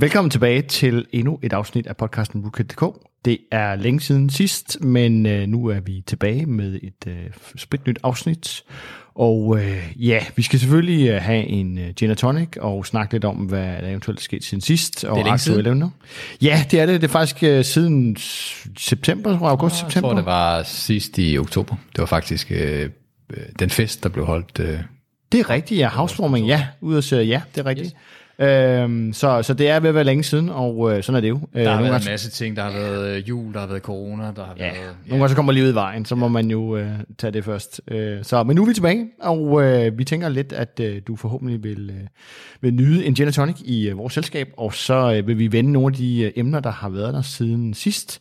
Velkommen tilbage til endnu et afsnit af podcasten Rookie.dk. Det er længe siden sidst, men øh, nu er vi tilbage med et øh, spritnyt afsnit. Og øh, ja, vi skal selvfølgelig øh, have en øh, gin tonic og snakke lidt om, hvad der eventuelt er sket siden sidst. Og det er længe siden. emner. Ja, det er det. Det er faktisk øh, siden september, tror jeg, august-september. Jeg tror, det var sidst i oktober. Det var faktisk øh, den fest, der blev holdt. Øh, det er rigtigt, ja. Housewarming, ja. Ud og ja, det er rigtigt. Yes. Øhm, så, så det er ved at være længe siden, og øh, sådan er det jo. Der har øh, været en masse ting. Der har været øh, jul, der har været corona, der har ja. været... Ja. Nogle gange så kommer livet i vejen, så må man jo øh, tage det først. Øh, så, men nu er vi tilbage, og øh, vi tænker lidt, at øh, du forhåbentlig vil, øh, vil nyde en gin tonic i øh, vores selskab, og så øh, vil vi vende nogle af de øh, emner, der har været der siden sidst.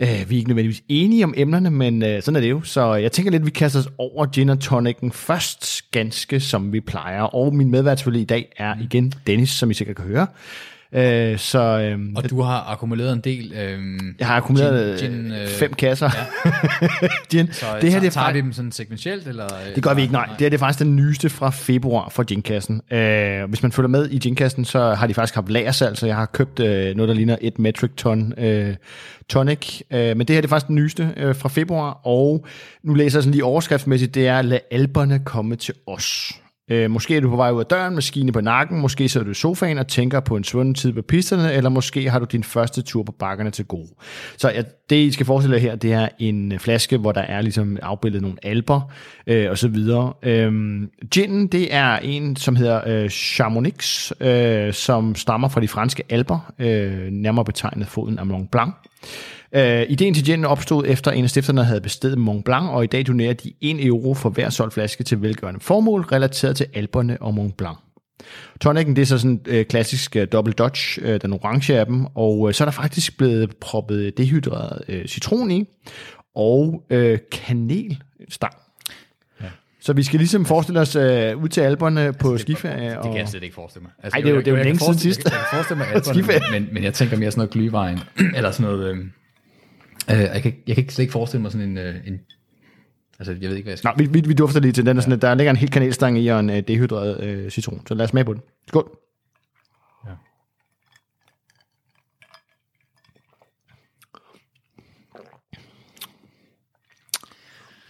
Øh, vi er ikke nødvendigvis enige om emnerne, men øh, sådan er det jo. Så jeg tænker lidt, at vi kaster os over gin og tonicen først, ganske som vi plejer. Og min medvært i dag er igen Dennis, som I sikkert kan høre. Øh, så, øh, og du har akkumuleret en del øh, Jeg har akkumuleret gin, gin, øh, fem kasser ja. gin. Så det her, det er tager vi dem sådan sekventielt? Eller, det gør vi ikke, nej. nej. Det her det er faktisk den nyeste fra februar for ginkassen. Øh, hvis man følger med i ginkassen, så har de faktisk haft lagersalg, så jeg har købt øh, noget, der ligner et metric ton øh, tonic. Øh, men det her det er faktisk den nyeste øh, fra februar, og nu læser jeg sådan lige overskriftsmæssigt, det er, lad alberne komme til os. Øh, måske er du på vej ud af døren, maskine på nakken, måske sidder du i sofaen og tænker på en svunden tid på pisterne, eller måske har du din første tur på bakkerne til gode. Så ja, det, I skal forestille jer her, det er en øh, flaske, hvor der er ligesom afbildet nogle alber øh, og så videre. Øh, ginen, det er en, som hedder øh, Chamonix, øh, som stammer fra de franske alber, øh, nærmere betegnet foden af Mont Blanc. Uh, ideen til ginen opstod efter en af stifterne havde bestedet Mont Blanc, og i dag donerer de 1 euro for hver solgt flaske til velgørende formål, relateret til Alperne og Mont Blanc. Tonicen, det er så sådan uh, klassisk uh, double dodge, uh, den orange af dem, og uh, så er der faktisk blevet proppet dehydreret uh, citron i, og uh, kanelstang. Ja. Så vi skal ligesom forestille os uh, ud til alberne altså, på skiferie. Det, det kan jeg slet ikke forestille mig. Altså, Ej, det er jo, det er jo længe siden sidst. Jeg kan forestille mig alberne, men, men jeg tænker mere sådan noget glyvejen, eller sådan noget... Øh, Uh, jeg, kan, jeg kan slet ikke forestille mig sådan en, uh, en Altså, jeg ved ikke, hvad jeg skal... Nå, vi, vi, vi dufter lige til den. Er sådan, der ligger en helt kanelstang i og en uh, dehydreret uh, citron. Så lad os smage på den. Skål. Ja.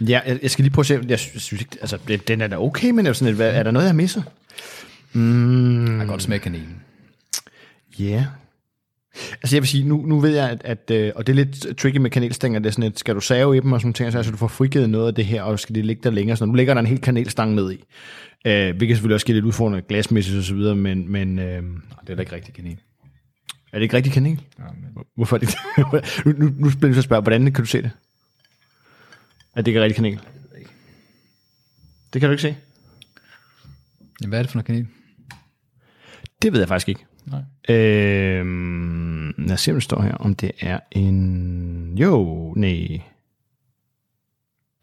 Ja, jeg, jeg skal lige prøve at se. Jeg synes ikke, altså, den er da okay, men er, sådan et, er der noget, jeg misser? Mm. Jeg kan godt smage kanelen. Ja, yeah. Altså jeg vil sige, nu, nu ved jeg, at, at øh, og det er lidt tricky med kanelstænger, det er sådan et, skal du save i dem og sådan ting, så du får frigivet noget af det her, og skal det ligge der længere, så nu ligger der en helt kanelstang ned i. Øh, vi kan selvfølgelig også give lidt udfordrende glasmæssigt og så videre, men... men øh, det er da ikke rigtig kanel. Er det ikke rigtig kanel? Ja, men... Hvorfor er det nu, nu, nu bliver du så spørge, hvordan kan du se det? At det ikke er rigtig kanel? Det kan du ikke se? Jamen, hvad er det for noget kanel? Det ved jeg faktisk ikke. Nej. Øhm, lad os se, om det står her, om det er en... Jo, nej.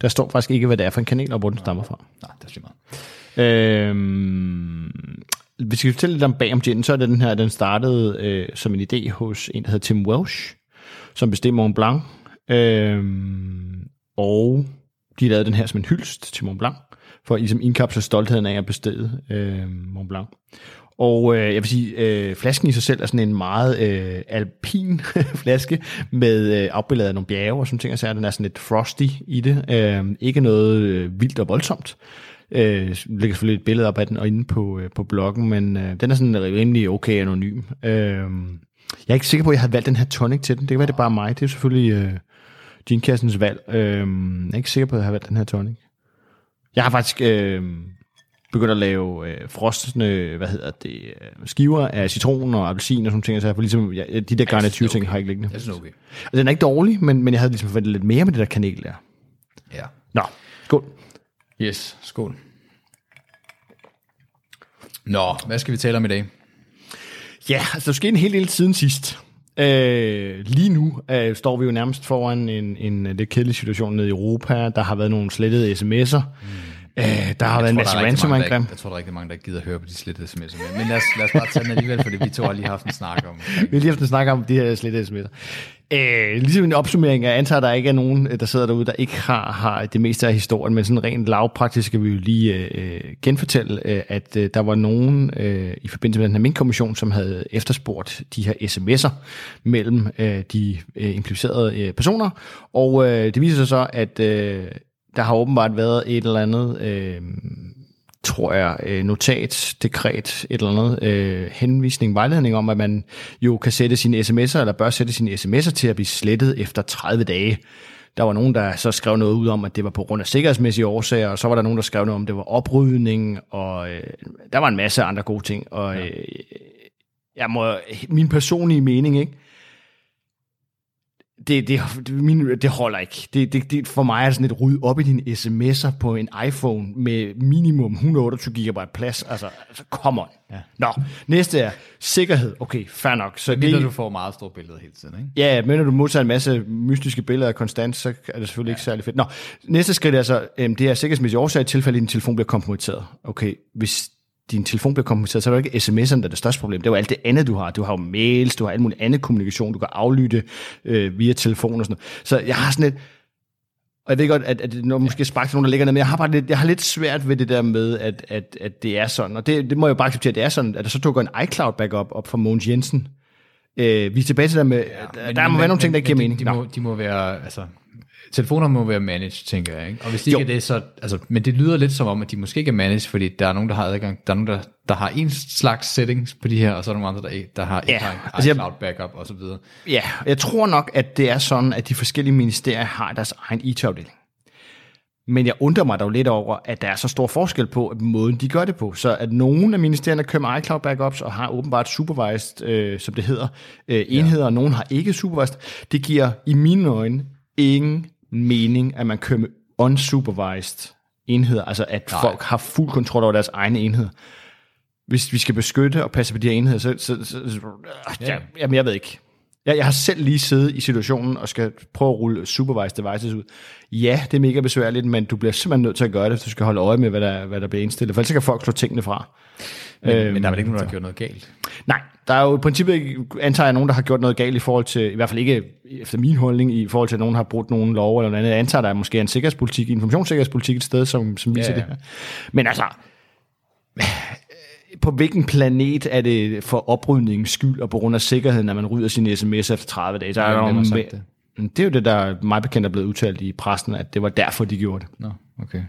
Der står faktisk ikke, hvad det er for en kanel, og hvor den stammer fra. Nej, det er meget. Øhm, hvis vi skal fortælle lidt om bag om gin, så er det den her, den startede øh, som en idé hos en, der hedder Tim Welsh, som bestemte Mont Blanc. Øhm, og de lavede den her som en hyldst til Mont Blanc, for ligesom indkapsle stoltheden af at bestede øh, Mont Blanc. Og øh, jeg vil sige, øh, flasken i sig selv er sådan en meget øh, alpin flaske med øh, afbilledet af nogle bjerge og sådan ting, så er den er sådan lidt frosty i det. Øh, ikke noget øh, vildt og voldsomt. Øh, lægger selvfølgelig et billede op af den og inde på, øh, på bloggen, men øh, den er sådan rimelig okay anonym. Øh, jeg er ikke sikker på, at jeg havde valgt den her tonic til den. Det kan være, det er bare mig. Det er selvfølgelig øh, ginkassens valg. Øh, jeg er ikke sikker på, at jeg har valgt den her tonic. Jeg har faktisk... Øh, begyndt at lave øh, frostende, hvad hedder det, øh, skiver af citron og appelsin og sådan ting, så jeg får ligesom, ja, de der garnityr ting okay. har jeg ikke liggende. Det er okay. Altså, den er ikke dårlig, men, men jeg havde ligesom forventet lidt mere med det der kanel der. Ja. Nå, skål. Yes, skål. Nå, hvad skal vi tale om i dag? Ja, altså der skete en hel del siden sidst. Øh, lige nu øh, står vi jo nærmest foran en, en lidt kedelig situation nede i Europa. Der har været nogle slettede sms'er. Mm Øh, der har været en masse ransomware-angreb. Jeg tror, der er rigtig mange, der gider at høre på de slettede sms'er. Men lad os, lad os bare tage den alligevel, fordi vi to har lige haft en snak om. Vi har lige haft en snak om de her slettede sms'er. Øh, ligesom en opsummering, jeg antager, at der ikke er nogen, der sidder derude, der ikke har, har det meste af historien, men sådan rent lavpraktisk skal vi jo lige øh, genfortælle, øh, at øh, der var nogen øh, i forbindelse med den her minkkommission, som havde efterspurgt de her sms'er mellem øh, de øh, implicerede øh, personer, og øh, det viser sig så, at øh, der har åbenbart været et eller andet... Øh, tror jeg, øh, notat, dekret, et eller andet øh, henvisning, vejledning om, at man jo kan sætte sine sms'er, eller bør sætte sine sms'er til at blive slettet efter 30 dage. Der var nogen, der så skrev noget ud om, at det var på grund af sikkerhedsmæssige årsager, og så var der nogen, der skrev noget om, at det var oprydning, og øh, der var en masse andre gode ting. Og øh, jeg må, min personlige mening, ikke? Det, det, det, det holder ikke. Det, det, det, for mig er sådan et ryd op i dine sms'er på en iPhone med minimum 128 GB plads. Altså, altså come on. Ja. Nå, næste er sikkerhed. Okay, fair nok. Så det, du får meget store billeder hele tiden, ikke? Ja, men når du modtager en masse mystiske billeder konstant, så er det selvfølgelig ja. ikke særlig fedt. Nå, næste skridt er så, øhm, det er sikkerhedsmæssigt årsag i tilfælde, at din telefon bliver kompromitteret. Okay, hvis din telefon bliver kompenseret, så er det ikke sms'erne, der er det største problem. Det er jo alt det andet, du har. Du har jo mails, du har alt muligt andet kommunikation, du kan aflytte øh, via telefon og sådan noget. Så jeg har sådan et, og jeg ved godt, at, at når måske sparker nogen, der ligger ned, men jeg har bare lidt, jeg har lidt svært ved det der med, at, at, at det er sådan. Og det, det må jeg jo bare acceptere, at det er sådan, at der så dukker en iCloud backup op fra Mogens Jensen. Øh, vi er tilbage til det med, ja, men, der må men, være nogle ting, der ikke giver mening. De, de, må, de må være, altså, telefoner må være managed, tænker jeg. Ikke? Og hvis de jo. ikke er det, så... Altså, men det lyder lidt som om, at de måske ikke er managed, fordi der er nogen, der har adgang. Der er nogen, der, der har en slags settings på de her, og så er der nogle andre, der, der har, ja, ikke har en altså iCloud backup og så videre. Ja, jeg tror nok, at det er sådan, at de forskellige ministerier har deres egen IT-afdeling. Men jeg undrer mig dog lidt over, at der er så stor forskel på måden, de gør det på. Så at nogle af ministerierne kører med iCloud backups og har åbenbart supervised, øh, som det hedder, øh, enheder, ja. og nogle har ikke supervised. Det giver i mine øjne ingen mening, at man kører med unsupervised enheder, altså at Nej. folk har fuld kontrol over deres egne enheder. Hvis vi skal beskytte og passe på de her enheder, så, så, så, så ja. jamen jeg ved ikke. Jeg, jeg har selv lige siddet i situationen og skal prøve at rulle supervised devices ud. Ja, det er mega besværligt, men du bliver simpelthen nødt til at gøre det, hvis du skal holde øje med, hvad der, hvad der bliver indstillet. For ellers kan folk slå tingene fra. Men, øhm, men der er vel ikke nogen, der har gjort noget galt? Nej, der er jo i princippet, antager jeg, nogen, der har gjort noget galt i forhold til, i hvert fald ikke efter min holdning, i forhold til, at nogen har brudt nogle lov eller noget andet. Jeg antager, der er måske en sikkerhedspolitik, informationssikkerhedspolitik et sted, som, som viser ja, ja. det her. Men altså, på hvilken planet er det for oprydningens skyld og på grund af sikkerheden, at man rydder sin sms efter 30 dage? Der er ja, med, det. det er jo det, der mig bekendt er blevet udtalt i pressen, at det var derfor, de gjorde det. Nå, okay.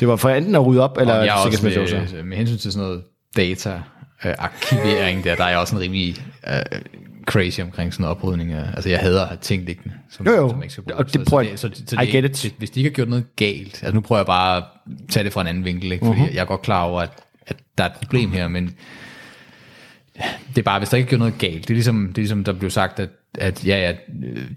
Det var for enten at rydde op, eller sikkerhedsmæssigt også. Med, med hensyn til sådan noget data, øh, arkivering der, der er jeg også en rimelig øh, crazy omkring sådan noget oprydning. Af, altså jeg hader at have ting liggende, som, jo, jo. som ikke skal bruges. Og det prøver, så, så, så, så det, I get it. Hvis, de ikke har gjort noget galt, altså nu prøver jeg bare at tage det fra en anden vinkel, ikke? fordi uh-huh. jeg er godt klar over, at, at der er et problem her, men det er bare, hvis der ikke er gjort noget galt, det er ligesom, det er ligesom der blev sagt, at, at ja, ja,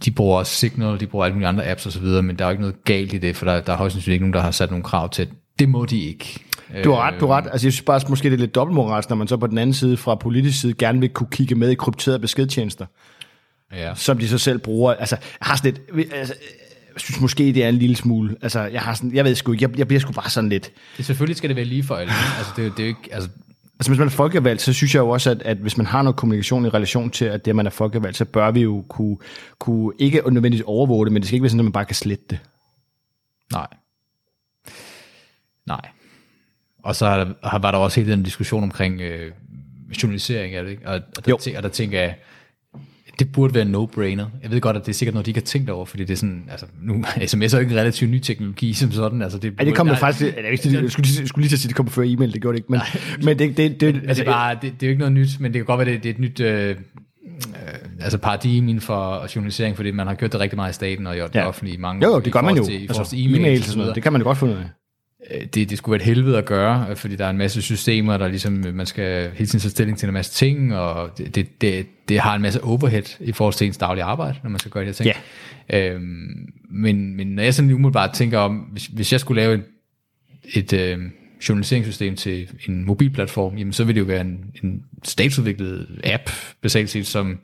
de bruger Signal, de bruger alle mulige andre apps og så videre, men der er jo ikke noget galt i det, for der, der er højst sandsynligt ikke nogen, der har sat nogle krav til, det må de ikke. Du har ret, du har ret. Altså, jeg synes bare, måske det er lidt dobbeltmoralsk, når man så på den anden side, fra politisk side, gerne vil kunne kigge med i krypterede beskedtjenester. Ja. Som de så selv bruger. Altså, jeg har sådan lidt... Altså, jeg synes måske, det er en lille smule. Altså, jeg har sådan, jeg ved sgu jeg, jeg bliver sgu bare sådan lidt. Det, selvfølgelig skal det være lige for alle. Altså, det, det er jo ikke, altså, Altså hvis man er folkevalgt, så synes jeg jo også, at, at hvis man har noget kommunikation i relation til, at det, man er folkevalgt, så bør vi jo kunne, kunne ikke nødvendigvis overvåge det, men det skal ikke være sådan, at man bare kan slette det. Nej. Nej. Og så har var der også hele den diskussion omkring øh, journalisering af det, ikke? Og, og, der, og der tænker jeg, det burde være en no-brainer. Jeg ved godt, at det er sikkert noget, de ikke har tænkt over, fordi det er sådan, altså, nu sms er jo ikke en relativt ny teknologi som sådan. Altså, det, ja, det kommer faktisk, jeg, jeg, skulle, skulle lige til at sige, det kommer før e-mail, det gjorde det ikke, men, men det, det, det, altså, det, er bare, det, det, er jo ikke noget nyt, men det kan godt være, det, det er et nyt, øh, øh, altså paradigme inden for journalisering, fordi man har gjort det rigtig meget i staten og i det ja. offentlige mange Jo, det gør man jo. Til, altså, e-mail og sådan noget, det kan man jo godt finde ud af. Øh, det, det skulle være et helvede at gøre, fordi der er en masse systemer, der ligesom, man skal hele tiden tage stilling til en masse ting, og det, det, det, det har en masse overhead i forhold til ens daglige arbejde, når man skal gøre de her ting. Yeah. Øhm, men, men når jeg sådan umiddelbart tænker om, hvis, hvis jeg skulle lave et, et øh, journaliseringssystem til en mobilplatform, jamen så vil det jo være en, en statsudviklet app, basalt set, som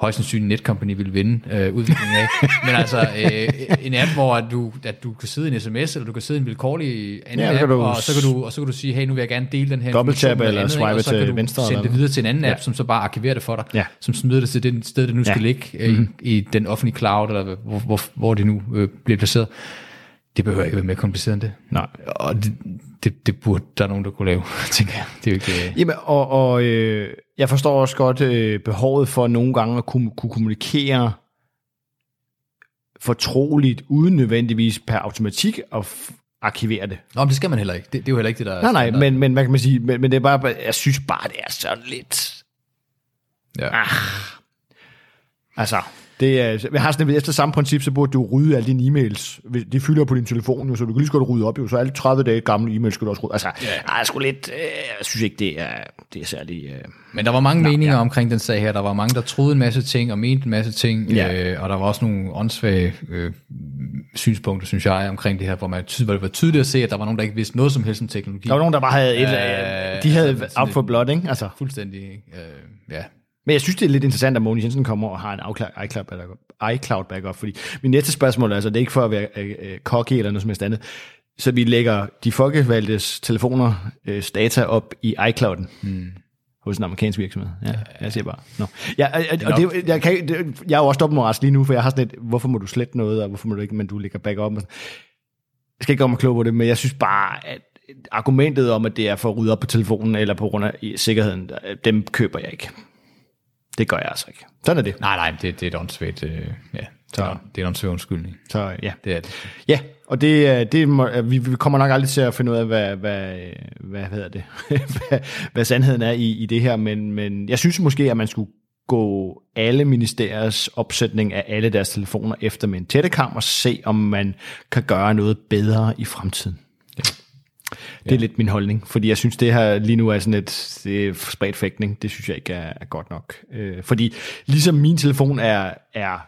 højst sandsynligt Netcompany vil vinde øh, udviklingen af. Men altså øh, en app, hvor at du, at du kan sidde i en sms, eller du kan sidde i en vilkårlig anden Ja, app, du- og, så kan du, og så kan du sige, hey, nu vil jeg gerne dele den her med eller andet, swipe og så til kan du venstre sende eller det videre til en anden app, Ja. som så bare arkiverer det for dig, Ja. som smider det til det sted, det nu skal Ja. ligge øh, mm-hmm. i, i den offentlige cloud, eller hvor, hvor, hvor det nu øh, bliver placeret. Det behøver ikke være mere kompliceret end det. Nej. Og det, det, det burde der er nogen, der kunne lave, tænker jeg. Det er jo ikke... øh, Jamen, og, og øh, jeg forstår også godt øh, behovet for nogle gange at kunne, kunne kommunikere fortroligt, uden nødvendigvis per automatik at arkivere det. Nå, men det skal man heller ikke. Det, det er jo heller ikke det, der er Nej, nej, men, men hvad kan man sige, men, men det er bare, jeg synes bare, det er sådan lidt, Ja. altså, det er, jeg har sådan, efter samme princip, så burde du rydde alle dine e-mails. De fylder på din telefon, jo, så du kan lige så godt rydde op, jo, så alle 30 dage gamle e-mails skal du også rydde. Altså, Ja. jeg, sgu lidt, øh, jeg synes ikke, det er, det er særlig... Øh, Men der var mange Nå, meninger ja. omkring den sag her. Der var mange, der troede en masse ting og mente en masse ting. Ja. Øh, og der var også nogle åndssvage øh, synspunkter, synes jeg, omkring det her, hvor, man hvor det var tydeligt at se, at der var nogen, der ikke vidste noget som helst om teknologi. der var nogen, der bare havde et, Øh, de havde altså, out for blood, ikke? Altså, Fuldstændig. Øh, ja. Men jeg synes, det er lidt interessant, at Mogens Jensen kommer og har en iCloud- backup, iCloud backup fordi min næste spørgsmål er, altså, det er ikke for at være øh, øh, cocky eller noget som helst andet, så vi lægger de folkevalgtes telefoner øh, data op i iClouden mm. hos en amerikansk virksomhed. Ja, jeg siger bare. No. Ja, og, det, jeg, kan, det, jeg er jo også dobbeltmoralsk lige nu, for jeg har sådan et, hvorfor må du slette noget, og hvorfor må du ikke, men du lægger backup. og sådan. Jeg skal ikke gøre mig klog på det, men jeg synes bare, at argumentet om, at det er for at rydde op på telefonen, eller på grund af sikkerheden, dem køber jeg ikke. Det gør jeg altså ikke. Sådan er det. Nej, nej, det, det er et åndssvagt, øh, ja, det er, det er en åndssvagt undskyldning. Så ja. Det er det. Ja, og det, er- det må, vi, vi kommer nok aldrig til at finde ud af, hvad, hvad, hvad, hedder det, hvad, hvad sandheden er i, i det her, men, men jeg synes måske, at man skulle gå alle ministeriers opsætning af alle deres telefoner efter med en tættekam og se, om man kan gøre noget bedre i fremtiden. Det er lidt min holdning, fordi jeg synes, det her lige nu er sådan et det er spredt fægtning. Det synes jeg ikke er, er godt nok. Øh, fordi ligesom min telefon er, er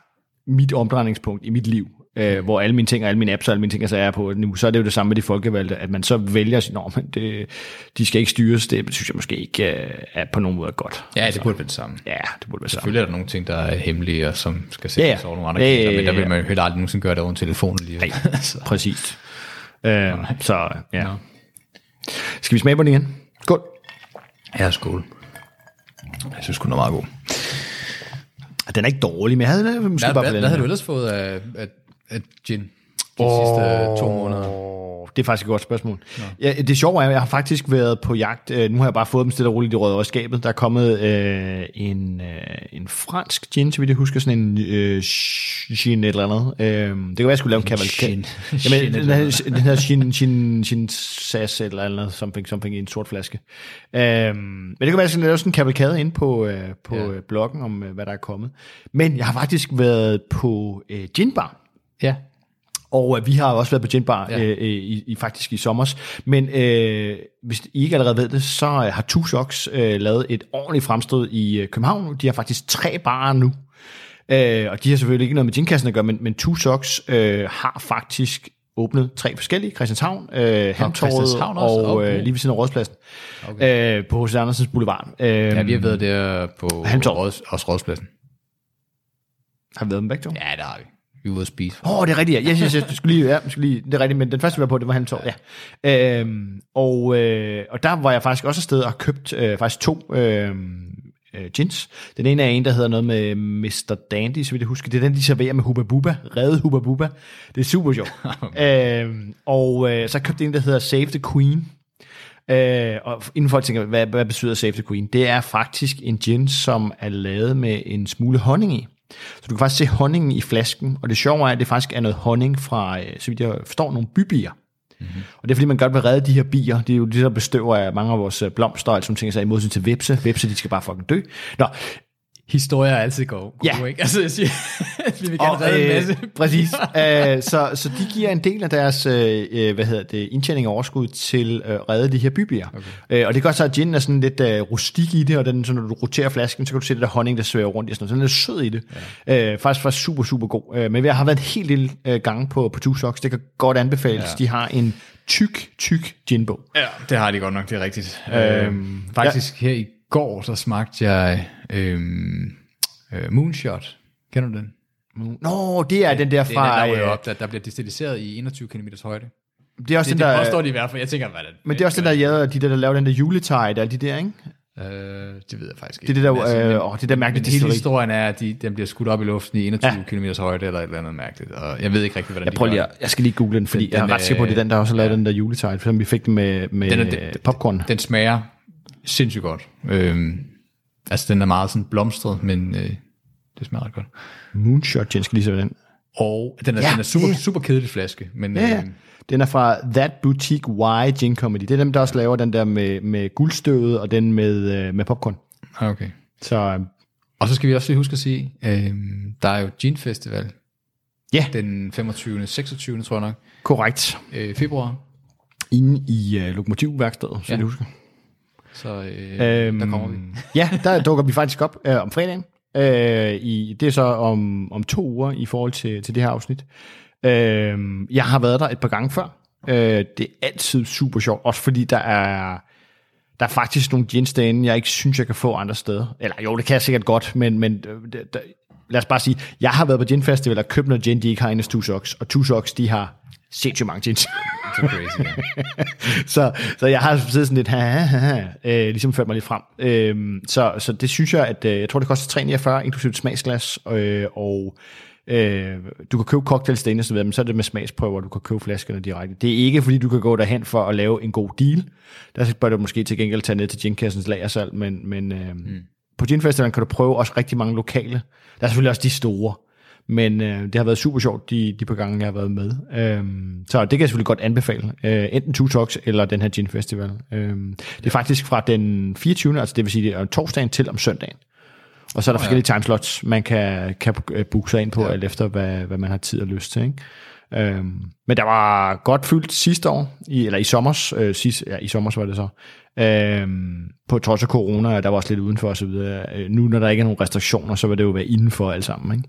mit omdrejningspunkt i mit liv, øh, hvor alle mine ting og alle mine apps og alle mine ting så er på nu, så er det jo det samme med de folkevalgte, at man så vælger at sige, "Nå, men det, de skal ikke styres. Det synes jeg måske ikke øh, er på nogen måde godt. Ja, det burde være det samme. Ja, det burde være sammen. Selvfølgelig er der nogle ting, der er hemmelige, og som skal Ja, ja. sættes over nogle andre Ja, ja, ja, ja, men der vil ja. man jo heller aldrig nogensinde gøre det over en telefon lige. altså. Præcis. Øh, så ja. Skal vi smage på den igen? Godt. Ja, skål. Jeg synes kun er meget god. Den er ikke dårlig, men jeg havde måske Hvad, bare hvad, hvad havde du ellers fået af, af, af gin de oh. sidste to måneder? Det er faktisk et godt spørgsmål. Ja, det sjove er, at jeg har faktisk været på jagt. øh, Nu har jeg bare fået dem stille og roligt i røde over skabet. Der er kommet øh, en, øh, en fransk gin, så vidt jeg husker, sådan en øh, gin et eller andet. Øh, det kan være, jeg skulle lave en kavalkade. Gin. Jamen, den, her, den her gin, gin, gin sas eller andet, something, something i en sort flaske. Øh, men det kan være, at jeg skal lave sådan en kavalkade ind på, øh, på Ja. ja. bloggen om, øh, hvad der er kommet. Men jeg har faktisk været på øh, ginbar. Ja. Og øh, vi har også været på Gin Bar Ja. øh, øh, i, i faktisk i sommer. Men øh, hvis I ikke allerede ved det, så øh, har Two Socks øh, lavet et ordentligt fremstød i øh, København. De har faktisk tre barer nu. Øh, og de har selvfølgelig ikke noget med ginkassen at gøre, men, men Two Socks øh, har faktisk åbnet tre forskellige. Christianshavn, øh, Hamtorvet og Okay. øh, lige ved siden af Rådspladsen. Okay. Øh, på H.C. Andersens Boulevard. Øh, ja, vi har været der på Halmtorv. Råds, også Rådspladsen. Har vi været med begge to? Ja, der har vi. Spise. Åh, oh, det er rigtigt, ja. Yes, yes. Du skulle lige, ja, skulle lige, det er rigtigt, men den første, vi var på, det var Halmtorv, ja. Øhm, og, øh, og der var jeg faktisk også afsted og købt øh, faktisk to øh, øh, gins. Den ene er en, der hedder noget med Mr. Dandy, så vidt jeg husker. Det er den, de serverer med Hubba Bubba, reddet Hubba Bubba. Det er super sjovt. øhm, og øh, så købte jeg en, der hedder Save the Queen. Øh, og inden folk tænker, hvad, hvad betyder Save the Queen? Det er faktisk en gin, som er lavet med en smule honning i. Så du kan faktisk se honningen i flasken, og det sjove er, at det faktisk er noget honning fra, øh, så vidt jeg forstår, nogle bybier. Mm-hmm. Og det er fordi, man godt vil redde de her bier. Det er jo det, der bestøver af mange af vores øh, blomster, og sådan ting, så i modsætning til vipse. Vipse, de skal bare fucking dø. Nå, Historier er altid gode, Ja. ikke? Altså, jeg siger, vi vil gerne og, redde en masse. præcis. øh, så, så de giver en del af deres øh, øh, hvad hedder det, indtjening og overskud til at øh, redde de her bybier. Okay. Øh, og det gør så, at ginen er sådan lidt øh, rustik i det, og den, så når du roterer flasken, så kan du se det der honning, der svæver rundt i. Sådan noget. Så den er sød i det. Ja. Øh, faktisk var super, super god. Øh, men vi har været en helt lille øh, gange på, på Two Socks. Det kan godt anbefales. Ja. De har en tyk, tyk ginbog. Ja, det har de godt nok, det er rigtigt. Øhm, faktisk ja. her i går, så smagte jeg øhm, Øh, Moonshot, kender du den? Nå, det er den der Det er fra... den, der, øh, op, der, der bliver distilliseret i 21 km højde. det er også Det, den det der... påstår de i hvert fald. Jeg tænker, hvad er det? Men det er også den der, ja, de der, der laver den der juletide, og de der, ikke? Øh, det ved jeg faktisk Det ikke. er det der, Men altså, øh, åh, det der mærkelige Men hele historien er, at de, den bliver skudt op i luften i 21 Ja. km højde, eller et eller andet mærkeligt. Og jeg ved ikke rigtig, hvordan Jeg de prøver lige, det. at- jeg skal lige google den, fordi Den- jeg er den, ret sikker på, det er den, der også har lavet ja. den der juletide, for vi fik den med, med Den er- den den- popcorn. Den smager sindssygt godt. Øhm, altså, den er meget sådan blomstret, men øh, det smager ret godt. Moonshot, jeg skal lige se den. Og den er, Ja, den er super, det- super kedelig flaske, men Ja, ja. øh, Den er fra That Boutique Y Gin Comedy. Det er dem, der også laver den der med, med guldstøvet og den med, øh, med popcorn. okay. Så øh, Og så skal vi også lige huske at sige, øh, der er jo Gin Festival ja, den 25. 26. tror jeg nok, korrekt. øh, februar. Inde i øh, lokomotivværkstedet, så Ja. ja. jeg husker. Så øh, øhm, der kommer vi. Ja, der dukker vi faktisk op øh, om fredagen. Øh, i, det er så om, om to uger i forhold til, til det her afsnit. Øh, jeg har været der et par gange før. Øh, det er altid super sjovt, også fordi der er, der er faktisk nogle gins derinde, jeg ikke synes, jeg kan få andre steder. Eller jo, det kan jeg sikkert godt, men, men øh, der, der, lad os bare sige, jeg har været på Gin Festival og købt noget gin, de ikke har inde hos Socks, og Socks, de har sindssygt mange gins. Så crazy, ja. så, så jeg har siddet sådan lidt, ha, ha, ha, ha, øh, ligesom ført mig lidt frem. Øh, så, så det synes jeg, at øh, jeg tror, det koster 3,49, inklusive smagsglas, øh, og øh, du kan købe cocktails derinde, så, men så er det med smagsprøver, du kan købe flaskerne direkte. Det er ikke, fordi du kan gå derhen for at lave en god deal. Der bør du måske til gengæld tage ned til ginkassens lagersalg, men, men øh, mm. på Ginfestivalen kan du prøve også rigtig mange lokale. Der er selvfølgelig også de store, men øh, det har været super sjovt, de, de par gange, jeg har været med. Øhm, så det kan jeg selvfølgelig godt anbefale. Øh, enten Two Talks eller den her Gin Festival. Øhm, det er faktisk fra den 24. Altså det vil sige, det er torsdagen til om søndagen. Og så er der oh, forskellige timeslots, man kan, kan øh, booke sig ind på, ja. alt efter hvad, hvad man har tid og lyst til. Ikke? Øhm, men der var godt fyldt sidste år, i, eller i sommers, øh, sidst, ja, i sommers var det så, øhm, på trods af corona, der var også lidt udenfor og så videre. Øh, nu, når der ikke er nogen restriktioner, så vil det jo være indenfor alt sammen. Ikke?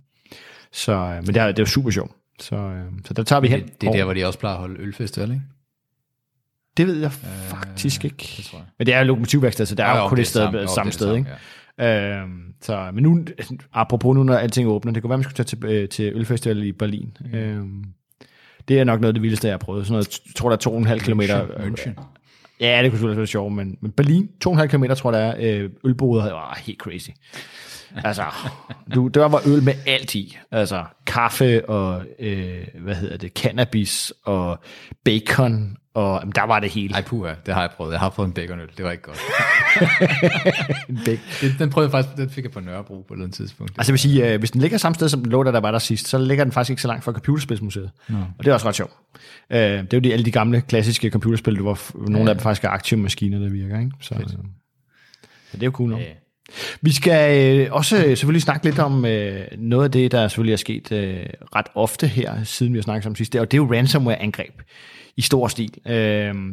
Så, øh, men det er, det er jo super sjovt. Så, øh, så der tager vi hen. Det, det er der, hvor de også plejer at holde ølfestival, ikke? det ved jeg faktisk ikke. det tror jeg. Men det er jo lokomotivværksted, så det er Jo, kun det et sted, samme- samme, sted. ikke? Øhm, så, men nu, apropos nu, når alting åbner, det kunne være, man skulle tage til, øh, til ølfestival i Berlin. Mm. Øhm, det er nok noget af det vildeste, jeg har prøvet. Sådan noget, jeg tror, der er to og en halv kilometer. München. Ja, det kunne selvfølgelig være sjovt, men, men Berlin, to og en halv kilometer, tror jeg, der er. Øh, ølboder var helt crazy. Altså, du, der var øl med alt i. Altså, kaffe og, øh, hvad hedder det, cannabis og bacon, og jamen, der var det hele. Ej, puha, det har jeg prøvet. Jeg har prøvet en baconøl. Det var ikke godt. Bacon. Den, den prøvede jeg faktisk, den fik jeg på Nørrebro på et eller andet tidspunkt. Altså jeg vil sige, øh, hvis den ligger samme sted, som den lå, da der var der sidst, så ligger den faktisk ikke så langt fra Computerspilsmuseet. No. Og det er også ret sjovt. Øh, det er jo de, alle de gamle, klassiske computerspil, hvor nogle af dem faktisk er aktive maskiner, der virker. Ikke? Så, øh, så det er jo cool nok. Ja. Vi skal øh, også øh, selvfølgelig snakke lidt om øh, noget af det, der selvfølgelig er sket øh, ret ofte her, siden vi har snakket om sidst, og det er jo ransomware-angreb i stor stil. Øh,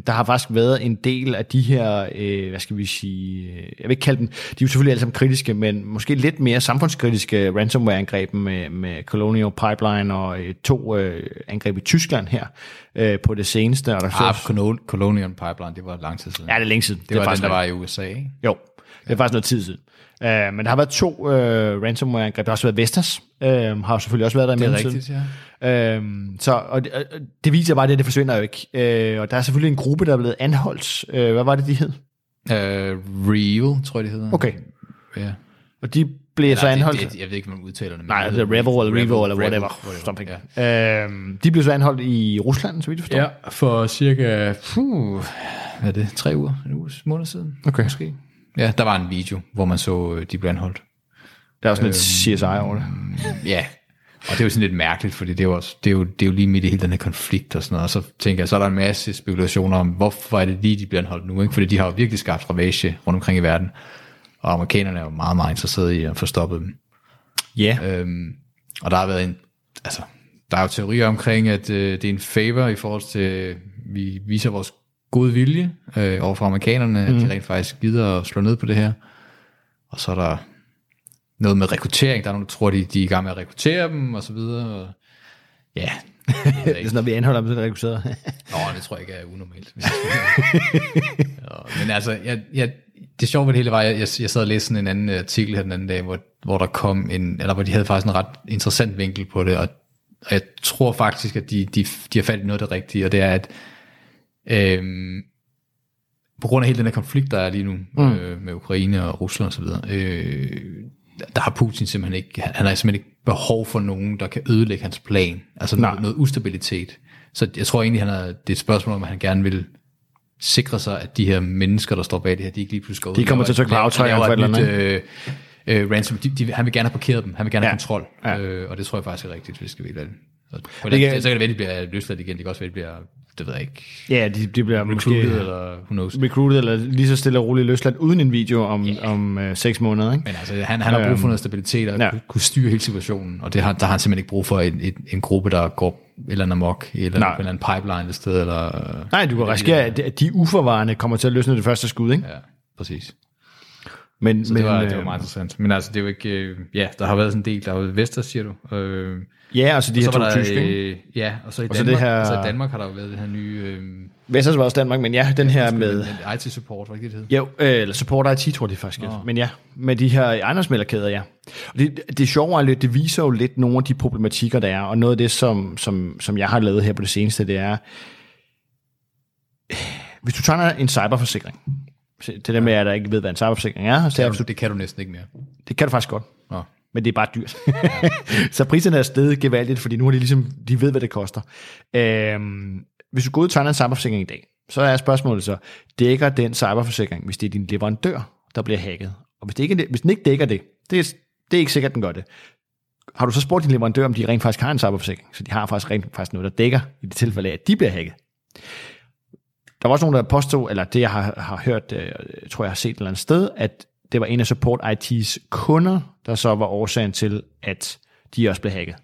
der har faktisk været en del af de her, øh, hvad skal vi sige, jeg vil ikke kalde dem, de er jo selvfølgelig alle sammen kritiske, men måske lidt mere samfundskritiske ransomware-angreb med, med Colonial Pipeline og øh, to øh, angreb i Tyskland her øh, på det seneste. Og der Ah, Colon- Colonial Pipeline, det var lang tid siden. Ja, det er længe siden. det, var den, der var i USA, ikke? Jo, det er faktisk noget tid siden. Uh, men der har været to uh, ransomware-angreb. Der har også været Vestas, uh, har selvfølgelig også været der i Det er mellemtiden. rigtigt, ja. Uh, så, og det, og det viser bare, at det forsvinder jo ikke. Uh, og der er selvfølgelig en gruppe, der er blevet anholdt. Uh, hvad var det, de hed? Uh, Real, tror jeg, det hedder. Okay. Ja. Og de blev så Nej, anholdt. det, det, jeg ved ikke, hvordan man udtaler det. men Nej, det det er Revel eller Revo eller whatever. whatever. Something. Ja. Uh, de blev så anholdt i Rusland, så vidt du forstår. Ja, for cirka, puh, hvad er det, tre uger, en uge, måned siden, Okay. måske. Ja, der var en video, hvor man så, øh, de blev anholdt. Der er også lidt CSI over det. Ja, og det er jo sådan lidt mærkeligt, fordi det er jo, også, det er jo, det er jo lige midt i hele den her konflikt og sådan noget, og så tænker jeg, så er der en masse spekulationer om, hvorfor er det lige, de bliver anholdt nu, ikke? fordi de har jo virkelig skabt ravage rundt omkring i verden, og amerikanerne er jo meget, meget interesserede i at få stoppet dem. Ja. Øhm, og der har været en, altså, der er jo teorier omkring, at øh, det er en favor i forhold til, øh, vi viser vores gode vilje øh, overfor amerikanerne, mm. at de rent faktisk gider at slå ned på det her. Og så er der noget med rekruttering. Der er nogen, der tror, de, de er i gang med at rekruttere dem, og så videre. Og, ja, Det er sådan, når vi anholder dem, så er rekrutteret. Nå, det tror jeg ikke er unormalt. hvis. Ja, Men altså, jeg, jeg, det sjove ved det hele var, jeg, jeg, jeg sad og læste sådan en anden artikel her den anden dag, hvor, hvor der kom en, eller hvor de havde faktisk en ret interessant vinkel på det, og, og jeg tror faktisk, at de, de, de har fat i noget af det rigtige, og det er, at øhm, på grund af hele den her konflikt, der er lige nu mm. øh, med Ukraine og Rusland osv., øh, der har Putin simpelthen ikke, han har simpelthen ikke behov for nogen, der kan ødelægge hans plan, altså noget, noget ustabilitet. Så jeg tror egentlig, han er, det er et spørgsmål om, at han gerne vil sikre sig, at de her mennesker, der står bag det her, de ikke lige pludselig går ud. De kommer til at tage aftrækker for et eller andet. Øh, øh, ransom, de, de, han vil gerne have parkeret dem, han vil gerne ja. have kontrol, ja. øh, og det tror jeg faktisk er rigtigt, hvis det skal være det. På det, kan, så kan det være, at de bliver løsladt igen, det kan også være, at de bliver det ved jeg ikke. Ja, de, de bliver recruited, måske, eller who knows. Recruited, eller lige så stille og roligt løsladt, uden en video om, yeah. om øh, seks måneder. Ikke? Men altså, han, han har brug for noget stabilitet, og ja. kunne, kunne styre hele situationen, og det har, der har han simpelthen ikke brug for en, en, en gruppe, der går eller en amok, eller Nej. en eller anden pipeline et sted. Eller, Nej, du kan risikere, at de uforvarende kommer til at løsne det første skud, ikke? Ja, præcis. Men, så men, det, var, det var meget interessant. Men altså, det er jo ikke... Øh, ja, der har været sådan en del. Der har været Vester, siger du. Øh, Ja, altså de her to tyske? Øh, ja, og så i og Danmark, så det her, så i Danmark har der jo været den her nye... Øh, Vesters var også Danmark, men ja, den her med... IT-support, var ikke det, det Jo, øh, eller support IT, tror jeg det faktisk. Oh. Men ja, med de her ejendomsmælderkæder, ja. Og det, det sjove er lidt, det viser jo lidt nogle af de problematikker, der er, og noget af det, som, som, som jeg har lavet her på det seneste, det er, hvis du tager en cyberforsikring, det der med, at der ikke ved, hvad en cyberforsikring er. Så det, du, det kan du næsten ikke mere. Det kan du faktisk godt. Oh men det er bare dyrt. så priserne er steget gevaldigt, fordi nu har de ligesom, de ved, hvad det koster. Øhm, hvis du går ud og tegner en cyberforsikring i dag, så er spørgsmålet så, dækker den cyberforsikring, hvis det er din leverandør, der bliver hacket? Og hvis, det ikke, hvis den ikke dækker det, det er, det er ikke sikkert, den gør det. Har du så spurgt din leverandør, om de rent faktisk har en cyberforsikring? Så de har faktisk rent faktisk noget, der dækker i det tilfælde af, at de bliver hacket. Der var også nogen, der påstod, eller det jeg har, har hørt, øh, tror jeg har set et eller andet sted, at det var en af Support IT's kunder, der så var årsagen til, at de også blev hacket.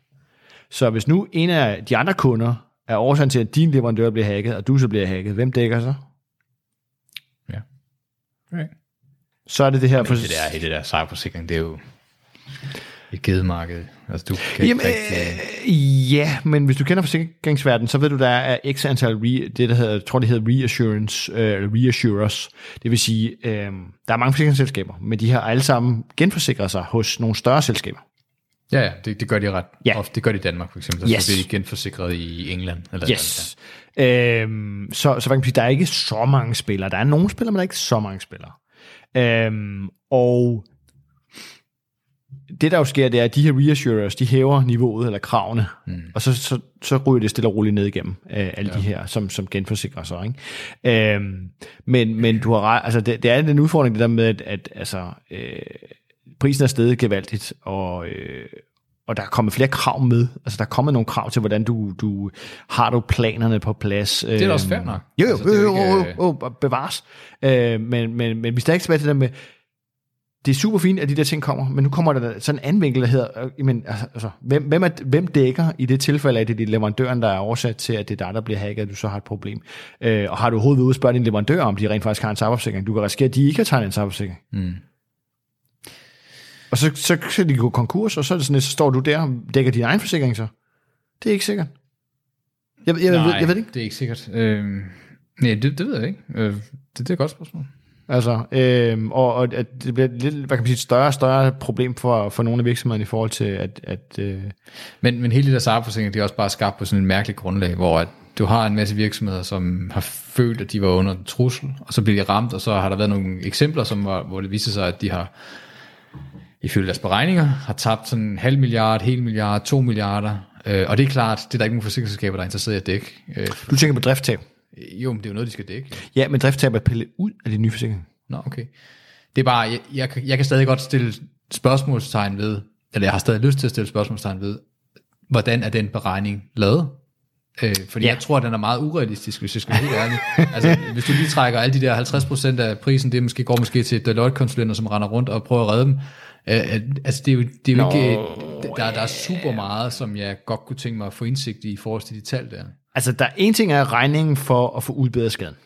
Så hvis nu en af de andre kunder er årsagen til, at din leverandør bliver hacket, og du så bliver hacket, hvem dækker så? Ja. Okay. Så er det det her... For... Det der, det der cyberforsikring, det er jo et gedemarked. Altså, du kan Jamen, ikke øh, ja, men hvis du kender forsikringsverdenen, så ved du, der er x antal, re, det der hedder, jeg tror det hedder reassurance, øh, reassurers. Det vil sige, øh, der er mange forsikringsselskaber, men de har alle sammen genforsikret sig hos nogle større selskaber. Ja, ja det, det gør de ret ja. ofte. Det gør de i Danmark for eksempel. Så yes. bliver de genforsikret i England. Eller yes. Øhm, så, så man kan sige, der er ikke så mange spillere. Der er nogle spillere, men der er ikke så mange spillere. Øhm, og det der jo sker, det er, at de her reassurers, de hæver niveauet eller kravene, mm. og så, så, så ryger det stille og roligt ned igennem øh, alle ja. de her, som, som genforsikrer sig. Ikke? Øhm, men, men du har ret, altså det, det er den udfordring, det der med, at, at altså, øh, prisen er stedet gevaldigt, og, øh, og der er kommet flere krav med. Altså, der er kommet nogle krav til, hvordan du, du har du planerne på plads. Det er da også fair nok. Jo, jo, altså, jo, jo, jo, jo, jo, bevares. Øh, men, men, men vi er ikke tilbage til det med, det er super fint, at de der ting kommer, men nu kommer der sådan en anden vinkel, der hedder, øh, men, altså, altså, hvem, hvem, er, hvem dækker i det tilfælde, at det er leverandøren, der er oversat til, at det er dig, der bliver hacket, at du så har et problem? Øh, og har du overhovedet ude og spørge din leverandør, om de rent faktisk har en cyberforsikring? Du kan risikere, at de ikke har tegnet en cyberforsikring. Mm. Og så, så kan de gå konkurs, og så, er det sådan, så står du der og dækker din egen forsikring så. Det er ikke sikkert. Jeg, jeg, Nej, jeg, jeg ved det ikke. det er ikke sikkert. Øh, nej, det, det ved jeg ikke. Øh, det, det er et godt spørgsmål. Altså, øh, og, og at det bliver lidt, hvad kan man sige, et større og større problem for, for nogle af virksomhederne i forhold til, at... at øh... men, men hele det der cyberforsikring, det er også bare skabt på sådan en mærkelig grundlag, hvor at du har en masse virksomheder, som har følt, at de var under en trussel, og så bliver de ramt, og så har der været nogle eksempler, som var, hvor det viser sig, at de har, ifølge deres beregninger, har tabt sådan en halv milliard, hel milliard, to milliarder, øh, og det er klart, det er der ikke nogen forsikringsselskaber, der er interesseret i at dække. Øh, du tænker på drifttab? Jo, men det er jo noget, de skal dække. Ja, men drifttab er pillet ud af de nye forsikringer. Nå, okay. Det er bare, jeg, jeg, jeg kan stadig godt stille spørgsmålstegn ved, eller jeg har stadig lyst til at stille spørgsmålstegn ved, hvordan er den beregning lavet? Øh, fordi ja. jeg tror, den er meget urealistisk, hvis jeg skal være helt ærlig. altså, hvis du lige trækker alle de der 50% af prisen, det måske går måske til Deloitte-konsulenter, som render rundt og prøver at redde dem. Øh, altså, det er jo, det er jo ikke, der, der er super meget, som jeg godt kunne tænke mig at få indsigt i, i forhold til de tal der. Altså, der er en ting er regningen for at få udbedret skaden.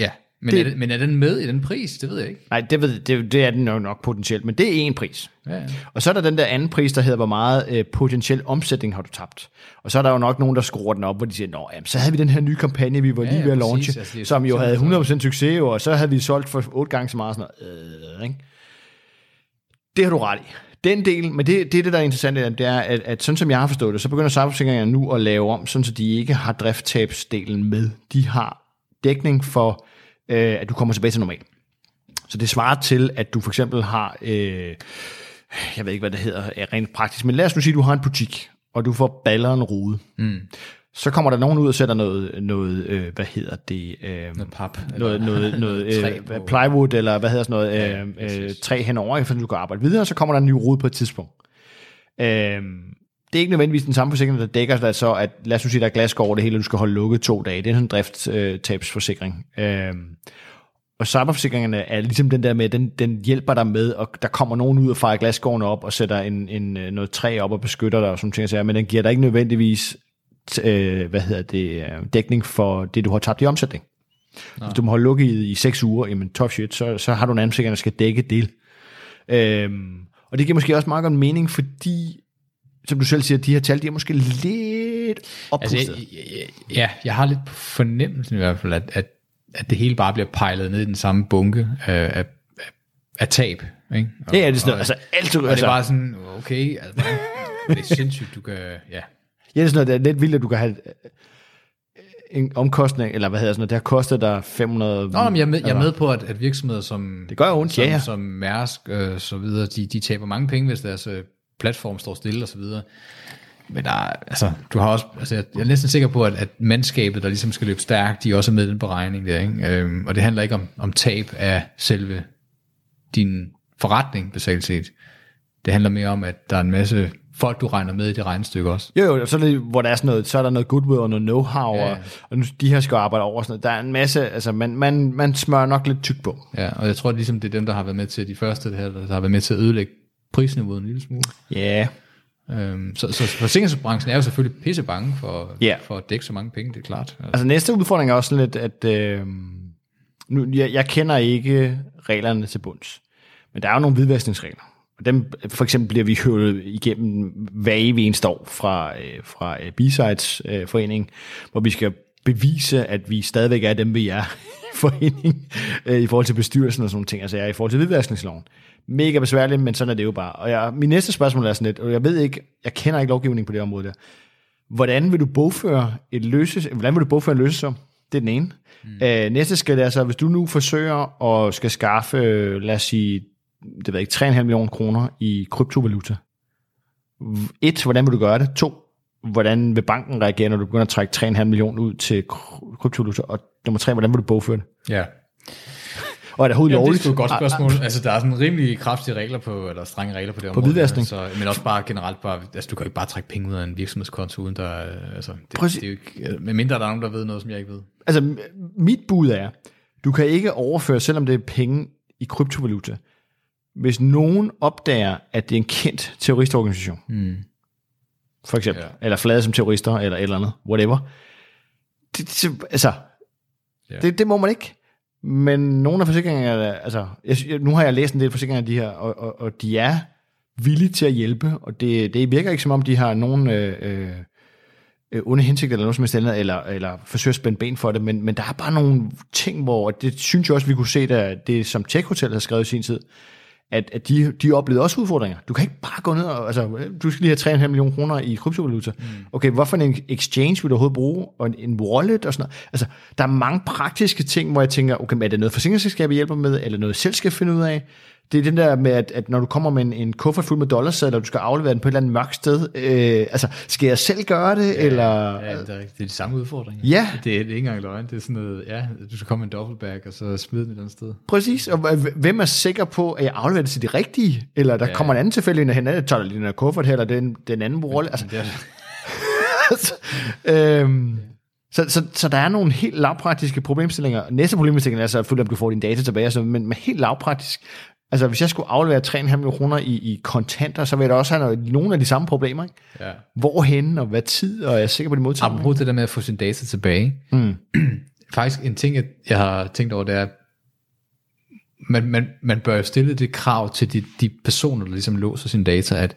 Ja. Men, det, er, men er den med i den pris? Det ved jeg ikke. Nej, det, ved, det, det er den nok, nok potentielt, men det er en pris. Ja, ja. Og så er der den der anden pris, der hedder, hvor meget øh, potentiel omsætning har du tabt. Og så er der jo nok nogen, der skruer den op, hvor de siger, Nå, jamen, så havde vi den her nye kampagne, vi var Ja, lige ved at præcis. launche, Altså, som jo havde 100% succes, og så havde vi solgt for otte gange så meget. Sådan noget. Øh, ikke? Det har du ret i. Den del, men det, det det, der er interessant, det er, at, at sådan som jeg har forstået det, så begynder cyberforsikringerne nu at lave om, sådan så de ikke har drifttabsdelen med. De har dækning for, øh, at du kommer tilbage til normal. Så det svarer til, at du for eksempel har, øh, jeg ved ikke, hvad det hedder øh, rent praktisk, men lad os nu sige, at du har en butik, og du får balleren rode. Mm. Så kommer der nogen ud og sætter noget, noget øh, hvad hedder det? Øh, Noget pap. noget, noget, noget øh, plywood, eller hvad hedder sådan noget, øh, øh, træ henover, for du kan arbejde videre, og så kommer der en ny rude på et tidspunkt. Øh, det er ikke nødvendigvis den samme forsikring, der dækker dig så, at lad os nu sige, der er glasskår over det hele, og du skal holde lukket to dage. Det er sådan en drifttabsforsikring. Øh, og cyberforsikringerne er ligesom den der med, den, den hjælper dig med, og der kommer nogen ud og fejrer glasskårene op og sætter en, en, øh, noget træ op og beskytter dig og sådan ting, men den giver dig ikke nødvendigvis øh, hvad hedder det, øh, dækning for det, du har tabt i omsætning. Hvis du må holde lukket i, i seks uger, jamen tough shit, så, så har du en forsikring, der skal dække det. Øhm, og det giver måske også meget godt mening, fordi, som du selv siger, de her tal, de er måske lidt oppustet. Altså, jeg, jeg, ja, jeg har lidt fornemmelsen i hvert fald, at, at, at det hele bare bliver pejlet ned i den samme bunke af, af, af, tab. Ikke? Og, ja, det er sådan, og, altså alt, og det altså, er bare sådan, okay, altså, det er sindssygt, du kan, ja. Ja, det er sådan noget, det er lidt vildt, at du kan have øh, en omkostning, eller hvad hedder sådan noget, det har kostet dig 500... Nå, men jeg er med, jeg er med på, at, at virksomheder som, Det gør ondt, som, ja, ja. som Mærsk øh, så videre, de, de taber mange penge, hvis deres øh, platform står stille og så videre. Men der, er- altså, du har også, altså, jeg, jeg er næsten sikker på, at, at mandskabet, der ligesom skal løbe stærkt, de er også med i den beregning der, ikke? Øhm, og det handler ikke om, om tab af selve din forretning, basalt set. Det handler mere om, at der er en masse folk, du regner med i det regnestykke også. Jo, jo, så er det, hvor der er sådan noget, så er der noget goodwill og noget know-how, Ja, og, og nu, de her skal arbejde over sådan noget. Der er en masse, altså man, man, man smører nok lidt tyk på. Ja, og jeg tror, ligesom det er dem, der har været med til, de første, det her, der har været med til at ødelægge prisniveauet en lille smule. Ja, Øhm, så, så forsikringsbranchen er jo selvfølgelig pisse bange for, Ja. for at dække så mange penge, det er klart. Altså, altså næste udfordring er også lidt, at øh, nu, jeg, jeg kender ikke reglerne til bunds, men der er jo nogle hvidvaskningsregler. Og dem, for eksempel bliver vi høvlet igennem hver evig eneste år fra, øh, fra øh, B-Sides øh, forening, hvor vi skal bevise, at vi stadigvæk er dem, vi er i forening, øh, i forhold til bestyrelsen og sådan nogle ting, altså jeg er i forhold til hvidvaskningsloven. Mega besværligt, men sådan er det jo bare. Og jeg, min næste spørgsmål er sådan lidt, og jeg ved ikke, jeg kender ikke lovgivning på det område der. Hvordan vil du bogføre et løses, hvordan vil du bogføre en løsesum? Det er den ene. Mm. Øh, næste skridt er så, hvis du nu forsøger at skal skaffe, lad os sige, det ved ikke, 3,5 millioner kroner i kryptovaluta. Et, hvordan vil du gøre det? To, hvordan vil banken reagere, når du begynder at trække 3,5 millioner ud til kry- kryptovaluta? Og nummer tre, hvordan vil du bogføre det? ja. Og er det overhovedet Jamen, det er lovligt? et godt spørgsmål. Altså, der er sådan rimelig kraftige regler på, eller strenge regler på det område. hvidvaskning. Så, men også bare generelt bare, altså, du kan jo ikke bare trække penge ud af en virksomhedskonto, uden der, øh, altså, det, Præcis. det er jo ikke, med mindre der er nogen, der ved noget, som jeg ikke ved. altså mit bud er, du kan ikke overføre, selvom det er penge i kryptovaluta, hvis nogen opdager, at det er en kendt terroristorganisation. Mm. For eksempel. Ja. Eller flade som terrorister, eller et eller andet. Whatever. Det, det, altså, Ja. det, det må man ikke. Men nogle af forsikringerne, altså, jeg, nu har jeg læst en del forsikringer af de her, og, og, og de er villige til at hjælpe, og det, det virker ikke som om, de har nogen øh, øh, øh, onde hensigter eller noget som helst andet, eller, eller forsøger at spænde ben for det, men, men der er bare nogle ting, hvor det synes jeg også, vi kunne se, der, det som Tech Hotel har skrevet i sin tid, at, at de, de oplevede også udfordringer. Du kan ikke bare gå ned og, altså, du skal lige have 3,5 millioner kroner i kryptovaluta. Mm. Okay, hvorfor en exchange vil du overhovedet bruge, og en, en wallet og sådan noget. Altså, der er mange praktiske ting, hvor jeg tænker, okay, men er det noget forsikringsselskab, hjælper med, eller noget selv skal finde ud af? Det er den der med, at, at når du kommer med en, en kuffert fuld med dollarsedler, og du skal aflevere den på et eller andet mørkt sted, øh, altså, skal jeg selv gøre det, ja, eller... Ja, det er, det er de samme udfordringer. Ja. Det er, det er ikke engang løgn. Det er sådan noget, ja, du skal komme med en dobbeltbag, og så smide den et eller andet sted. Præcis, og hvem er sikker på, at jeg afleverer det til de rigtige? Eller der Ja. ja. kommer en anden tilfælde ind, og hen, tager lige den her kuffert her, eller den, den anden rolle. Altså, Det er, øhm, så, så, så der er nogle helt lavpraktiske problemstillinger. Næste problemstilling er så selvfølgelig, om du får dine data tilbage, altså, men, men helt lavpraktisk. Altså, hvis jeg skulle aflevere 3,5 millioner kroner i, i kontanter, så vil jeg da også have noget, nogle af de samme problemer. Ikke? ja. Hvorhen og hvad tid, og jeg er sikker på, de modtager. Apropos det der med at få sine data tilbage. Mm. faktisk en ting, jeg, jeg har tænkt over, det er, man, man, man bør jo stille det krav til de, de personer, der ligesom låser sine data, at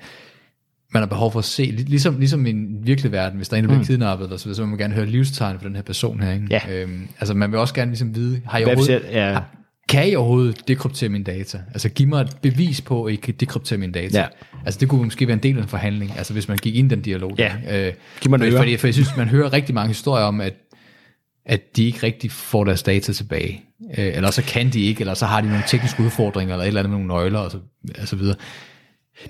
man har behov for at se, lig- ligesom, ligesom i en virkelig verden, hvis der er en, der bliver mm. kidnappet, eller så, videre, så vil man gerne høre livstegn for den her person her. Ikke? Ja. Øhm, altså man vil også gerne ligesom vide, har Hvad overhovedet, jeg- ja. har, kan I overhovedet dekryptere mine data? Altså giv mig et bevis på, at I kan dekryptere mine data. Ja. Altså det kunne måske være en del af en forhandling, altså hvis man gik ind i den dialog. Ja. øh, Giv mig øre. fordi, for jeg synes, man hører rigtig mange historier om, at at de ikke rigtig får deres data tilbage. Øh, eller så kan de ikke, eller så har de nogle tekniske udfordringer, eller et eller andet med nogle nøgler, og så, og så videre.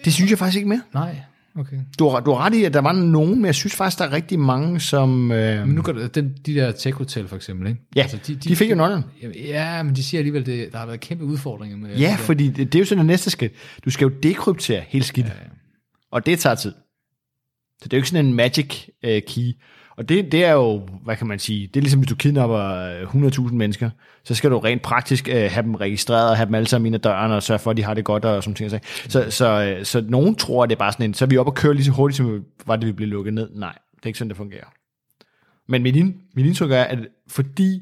Det synes jeg faktisk ikke mere. Nej, okay. Du har, du har ret i, at der var nogen, men jeg synes faktisk, der er rigtig mange, som... Øh, Men nu går det, den, de der tech hotel for eksempel, ikke? ja, altså, de, de, de fik jo nøglen. Ja, men de siger alligevel, det, der har været kæmpe udfordringer med Ja, det. fordi det, det er jo sådan det næste skridt. Du skal jo dekryptere hele skidt. Ja, ja. Og det tager tid. Så det er jo ikke sådan en magic øh, key. Og det, det er jo, hvad kan man sige, det er ligesom hvis du kidnapper øh, 100.000 mennesker, så skal du rent praktisk øh, have dem registreret, og have dem alle sammen ind ad døren, og sørge for, at de har det godt, og sådan ting. Så, så, så, så nogen tror, at det er bare sådan en, så er vi oppe og kører lige så hurtigt, som var det, vi blev lukket ned. Nej, det er ikke sådan, det fungerer. Men mit, ind, mit indtryk er, at fordi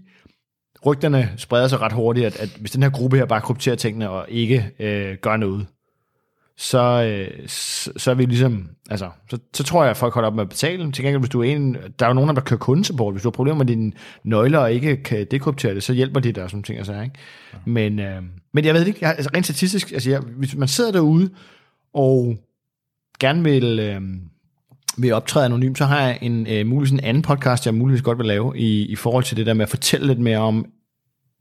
rygterne spreder sig ret hurtigt, at, at hvis den her gruppe her bare krypterer tingene og ikke øh, gør noget, så, øh, så, så er vi ligesom, altså, så, så tror jeg, at folk holder op med at betale. Til gengæld, hvis du er en, der er jo nogen, der kører kundesupport. Hvis du har problemer med dine nøgler og ikke kan dekryptere det, så hjælper de dig og sådan ting og så, ikke? Men, øh, men jeg ved det ikke, jeg, altså rent statistisk, altså jeg, hvis man sidder derude og gerne vil, øh, vil optræde anonymt, så har jeg en øh, muligvis en anden podcast, jeg muligvis godt vil lave i, i forhold til det der med at fortælle lidt mere om,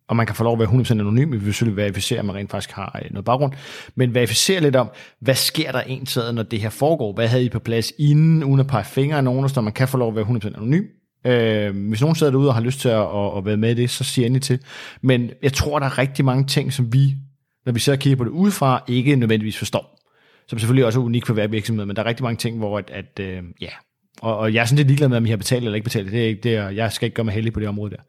og man kan få lov at være 100% anonym, vi vil selvfølgelig verificere, at man rent faktisk har øh, noget baggrund, men verificere lidt om, hvad sker der egentlig, når det her foregår? Hvad havde I på plads inden, uden at pege fingre af nogen, så man kan få lov at være 100% anonym? Øh, hvis nogen sidder derude og har lyst til at, at, at være med i det, så siger endelig til. Men jeg tror, der er rigtig mange ting, som vi, når vi sidder og kigger på det udefra, ikke nødvendigvis forstår. Som selvfølgelig også er unik for hver virksomhed, men der er rigtig mange ting, hvor at, at øh, ja, og, og jeg er sådan lidt ligeglad med, om I har betalt eller ikke betalt. Det er ikke det, jeg skal ikke gøre mig heldig på det område der.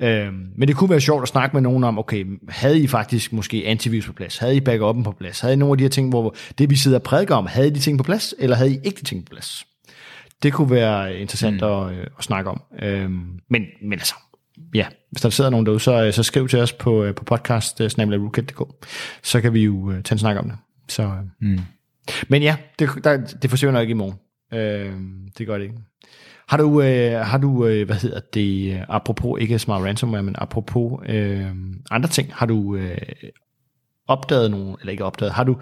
Øhm, men det kunne være sjovt at snakke med nogen om, okay, havde I faktisk måske antivirus på plads? Havde I backupen på plads? Havde I nogle af de her ting, hvor det vi sidder og prædiker om, havde I de ting på plads, eller havde I ikke de ting på plads? Det kunne være interessant mm. at, øh, at snakke om. Øhm, men, men altså, ja, hvis der sidder nogen derude, så, så skriv til os på, øh, på podcast øh, så kan vi jo øh, tage en snak om det. Så, øh. Mm. Men ja, det, der, det forsvinder ikke i morgen. Øh, det gør det ikke. Har du, øh, har du øh, hvad hedder det, apropos, ikke smart ransomware, men apropos øh, andre ting, har du øh, opdaget nogle, eller ikke opdaget, har du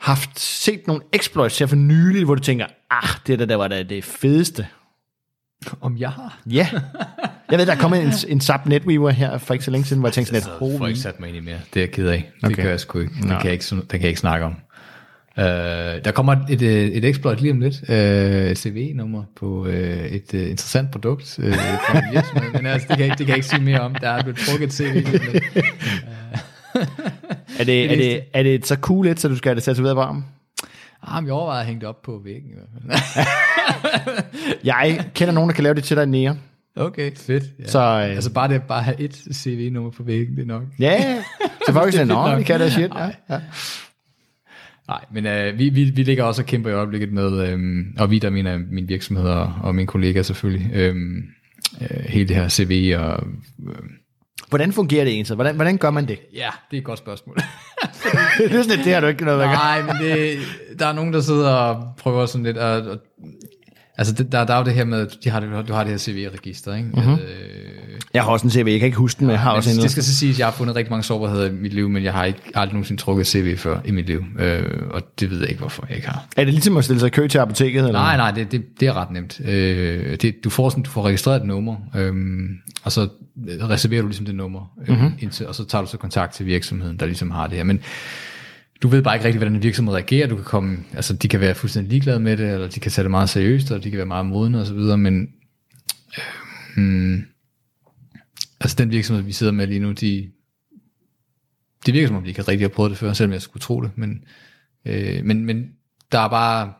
haft set nogle exploits her for nylig, hvor du tænker, ah, det der, der var da det fedeste. Om jeg har? Ja. Jeg ved, der er kommet en, en SAP NetWeaver her for ikke så længe siden, hvor jeg tænkte sådan Jeg lidt, får holy. ikke sat mig ind i mere. Det er jeg ked af. Det Okay. gør jeg sgu ikke. Det Nå. kan jeg ikke, det kan jeg ikke snakke om. Uh, der kommer et, et, et exploit lige om lidt. Uh, CV-nummer på uh, et uh, interessant produkt uh, fra en virksomhed. Men altså, det kan, jeg, det kan jeg ikke sige mere om. Der er blevet trukket et CV lige om lidt. Er det, er, det, er det så cool et, så du skal have det tatoveret på armen? Ah, jeg overvejer at hænge det op på væggen. i hvert fald. Jeg kender nogen, der kan lave det til dig nære. okay, fedt. Ja. Så, øh, Altså bare det bare have et CV-nummer på væggen, det er nok. Ja, så folk siger, er nå, nok." vi kan da shit. Ja, ja. Nej, men øh, vi, vi, vi ligger også og kæmper i øjeblikket med, øhm, og vi der mener min virksomhed og, og mine kollegaer selvfølgelig, øhm, øh, hele det her CV og... Øh, Hvordan fungerer det egentlig? Hvordan, hvordan gør man det? ja, det er et godt spørgsmål. det er sådan lidt, det har du ikke noget med at gøre. Nej, men det, der er nogen, der sidder og prøver sådan lidt at... at altså, det, der, der er jo det her med, at de har du har det her CV-register, ikke? Mm-hmm. Øh, Jeg har også en CV, jeg kan ikke huske den, men jeg har også en. men det skal så sige, at jeg har fundet rigtig mange sårbarheder i mit liv, men jeg har ikke aldrig nogensinde trukket CV før i mit liv. Øh, og det ved jeg ikke, hvorfor jeg ikke har. Er det ligesom at stille sig i kø til apoteket? Eller? Nej, nej, det, det, det er ret nemt. Øh, det, du, får sådan, du får registreret et nummer, øhm, og så reserverer du ligesom det nummer, øh, mm-hmm. indtil, og så tager du så kontakt til virksomheden, der ligesom har det her. Men du ved bare ikke rigtig, hvordan en virksomhed reagerer. Du kan komme, altså, de kan være fuldstændig ligeglade med det, eller de kan tage det meget seriøst, og de kan være meget modne og så videre, men øh, hmm, altså den virksomhed, vi sidder med lige nu, de, det virker som om, de ikke rigtig har prøvet det før, selvom jeg skulle tro det, men, øh, men, men der er bare,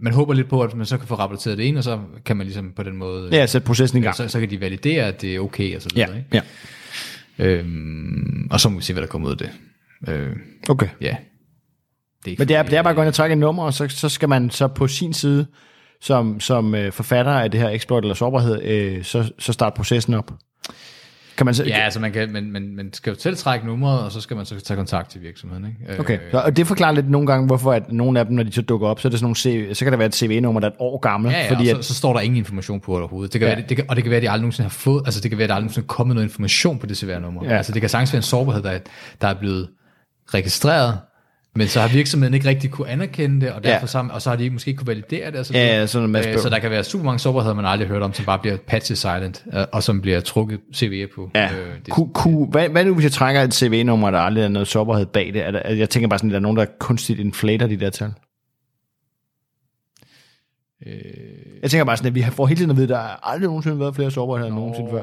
man håber lidt på, at man så kan få rapporteret det ind, og så kan man ligesom på den måde, Ja, sætte processen i gang. så, så kan de validere, at det er okay, og så Ja, videre. Ikke? ja. Øhm, og så må vi se, hvad der kommer ud af det. Øh, Okay. ja. Det ikke Men det er, det er bare at gå ind og trække et nummer, og så, så skal man så på sin side, som, som øh, forfatter af det her exploit eller sårbarhed, øh, så, så starte processen op. Kan man så, Ja, altså man, kan, men, men, man skal jo selv trække nummeret, og så skal man så tage kontakt til virksomheden. Ikke? Okay, Øh, så, og det forklarer lidt nogle gange, hvorfor at nogle af dem, når de så dukker op, så, er det sådan nogle CV, så kan der være et CV-nummer, der er et år gammelt. Ja, ja fordi fordi at, så, så står der ingen information på det overhovedet. Det kan Ja. være, det, kan, og det kan være, at de aldrig nogensinde har fået, altså det kan være, at der aldrig nogensinde er kommet noget information på det CVR-nummer. Ja. Ja. Altså det kan sagtens være en sårbarhed, der, er- der er blevet registreret, men så har virksomheden ikke rigtig kunne anerkende det, og, derfor Ja. så, og så har de ikke måske kunne validere det. Og så, Ja, ja, sådan masse øh, så der kan være super mange sårbarheder, man aldrig har hørt om, som bare bliver patchet silent, øh, og som bliver trukket CVR på. ja, Øh, det, ku, ku, hvad, hvad nu, hvis jeg trækker et CV-nummer, der aldrig er noget sårbarhed bag det? Er der, jeg tænker bare sådan, at der er nogen, der kunstigt inflater de der tal. øh, Jeg tænker bare sådan, at vi får hele tiden at vide, at der har aldrig nogensinde været flere sårbarheder end nogensinde før.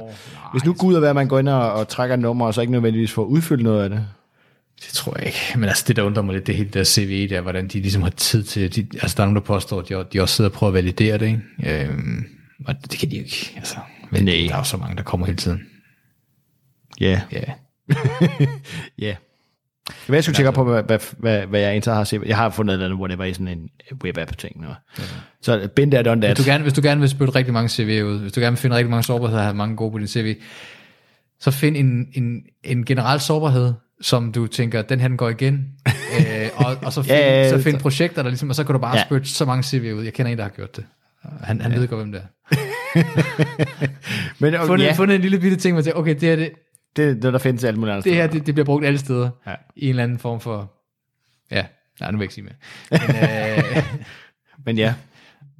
Hvis nu Gud er at man går ind og, og trækker et nummer, og så ikke nødvendigvis får udfyldt noget af det. Det tror jeg ikke. Men altså det, der undrer mig lidt, det hele der CV der, hvordan de ligesom har tid til, de, altså der er nogen, der påstår, at de, de også sidder og prøver at validere det, ikke? Øhm, og det kan de jo ikke, altså. Men Nej. der er jo så mange, der kommer hele tiden. Ja. Ja. Ja. Det var, jeg skulle tjekke på, hvad, hvad, hvad, hvad jeg egentlig har set. Jeg har fundet et eller andet, whatever, i sådan en web-app-ting. Nå. Så been there, done that. Hvis du, gerne, hvis du gerne vil spytte rigtig mange CV ud, hvis du gerne vil finde rigtig mange sårbarheder og have mange gode på din CV, så find en, en, en generel sårbarhed, som du tænker, den her den går igen, øh, og, og så find, Ja, ja, så find projekter, der ligesom, og så kan du bare Ja. spytte så mange CV ud. Jeg kender en, der har gjort det. Han, han ja. ved godt, hvem det er. Men okay, Fundet, ja, fundet en lille bitte ting, man tænker, okay, det her, det, det, det, der findes alt muligt andet. det her, det, det bliver brugt alle steder. Ja. I en eller anden form for, ja, nej, nu vil jeg ikke sige mere. Men, øh, Men ja.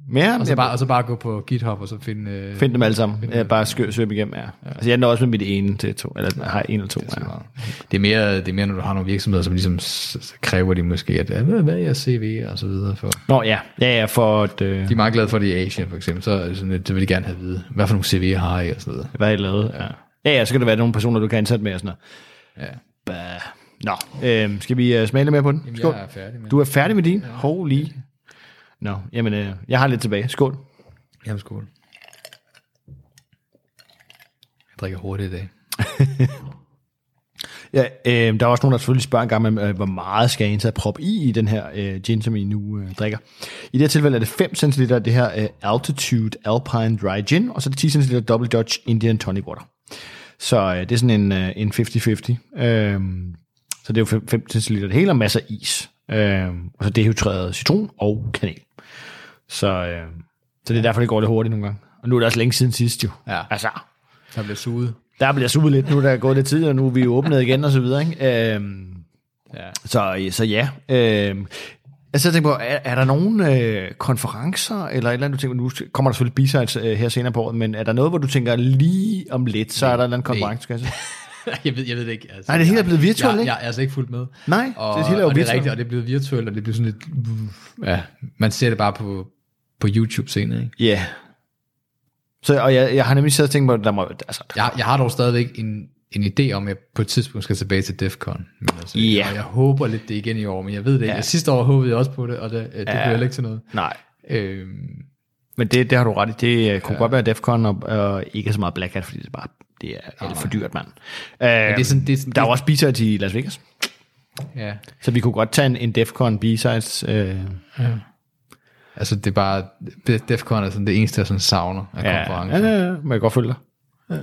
Mere, og, så bare, og så bare gå på GitHub, og så finde... Øh, Find dem alle sammen. Jeg bare skø, søg dem igennem, ja. ja. Altså, jeg når også med mit ene til to, eller har en eller to. det, er Ja. det, er mere, det er mere, når du har nogle virksomheder, som ligesom kræver de måske, at hvad, er jeres CV og så videre. For. Nå ja, ja, ja, for at, øh, De er meget glade for det i Asien, for eksempel. Så, det sådan, så vil de gerne have at vide, hvad for nogle CV'er har I og så videre. hvad I lavede. Ja. ja, ja, så kan det være nogle personer, du kan ansætte med og sådan noget. Ja. Bah. Nå, øh, skal vi uh, smage lidt mere på den? Jamen, Skål. jeg er færdig med Du er færdig med din? Ja. Holy. Nå, jamen, øh, jeg har lidt tilbage. Skål. Jamen, skål. Jeg drikker hurtigt i dag. Ja, øh, der er også nogen, der selvfølgelig spørger en gang, øh, hvor meget skal jeg indtage prop i i den her øh, gin, som I nu øh, drikker. I det her tilfælde er det 5 cl af det her øh, Altitude Alpine Dry Gin, og så er det 10 cl Double Dutch Indian Tonic Water. Så øh, det er sådan en, øh, en 50-50. Øh, så det er jo 5 5 cl det hele og masser af is. Øh, og så dehydreret citron og kanel. Så, øh, så det er derfor, det går lidt hurtigt nogle gange. Og nu er det også længe siden sidst jo. Ja. Altså, Der bliver suget. der bliver suget lidt nu, der er gået lidt tid, og nu er vi jo åbnet igen og så videre. Ikke? Øhm, Ja. så, så ja. Øhm, jeg så tænker på, er, er der nogle øh, konferencer, eller et eller andet, du tænker, nu kommer der selvfølgelig B-sides øh, her senere på året, men er der noget, hvor du tænker lige om lidt, så er der en eller anden konference, skal jeg ved, jeg ved det ikke. Altså, Nej, det hele er blevet virtuelt, jeg, ikke? Jeg, jeg er altså ikke fuldt med. Nej, og, det hele er jo og det er virtuelt. rigtigt, og det er blevet virtuelt, og det bliver sådan lidt... Ja, man ser det bare på, på YouTube senere, ikke? Ja. Yeah. Så, og jeg, jeg har nemlig siddet og tænkt på, at der må, altså, Jeg, jeg har dog stadigvæk en, en idé om, at jeg på et tidspunkt skal tilbage til DEFCON. Men altså, Ja. og jeg håber lidt det igen i år, men jeg ved det ikke. Ja. Sidste år håbede jeg også på det, og det, det Ja. heller ikke til noget. nej. Øhm, Men det, det har du ret i. Det øh, kunne ja. godt være Defcon og, og ikke så meget Black Hat, fordi det er bare det er alt for dyrt, mand. Øh, det er sådan- det er sådan- der er også B-sides i Las Vegas, ja, så vi kunne godt tage en, en Defcon B-sides. Øh, altså det er bare, DEFCON er sådan det eneste, jeg sådan savner af ja, konferencen. ja, ja, ja, men jeg kan godt følge dig. Ja.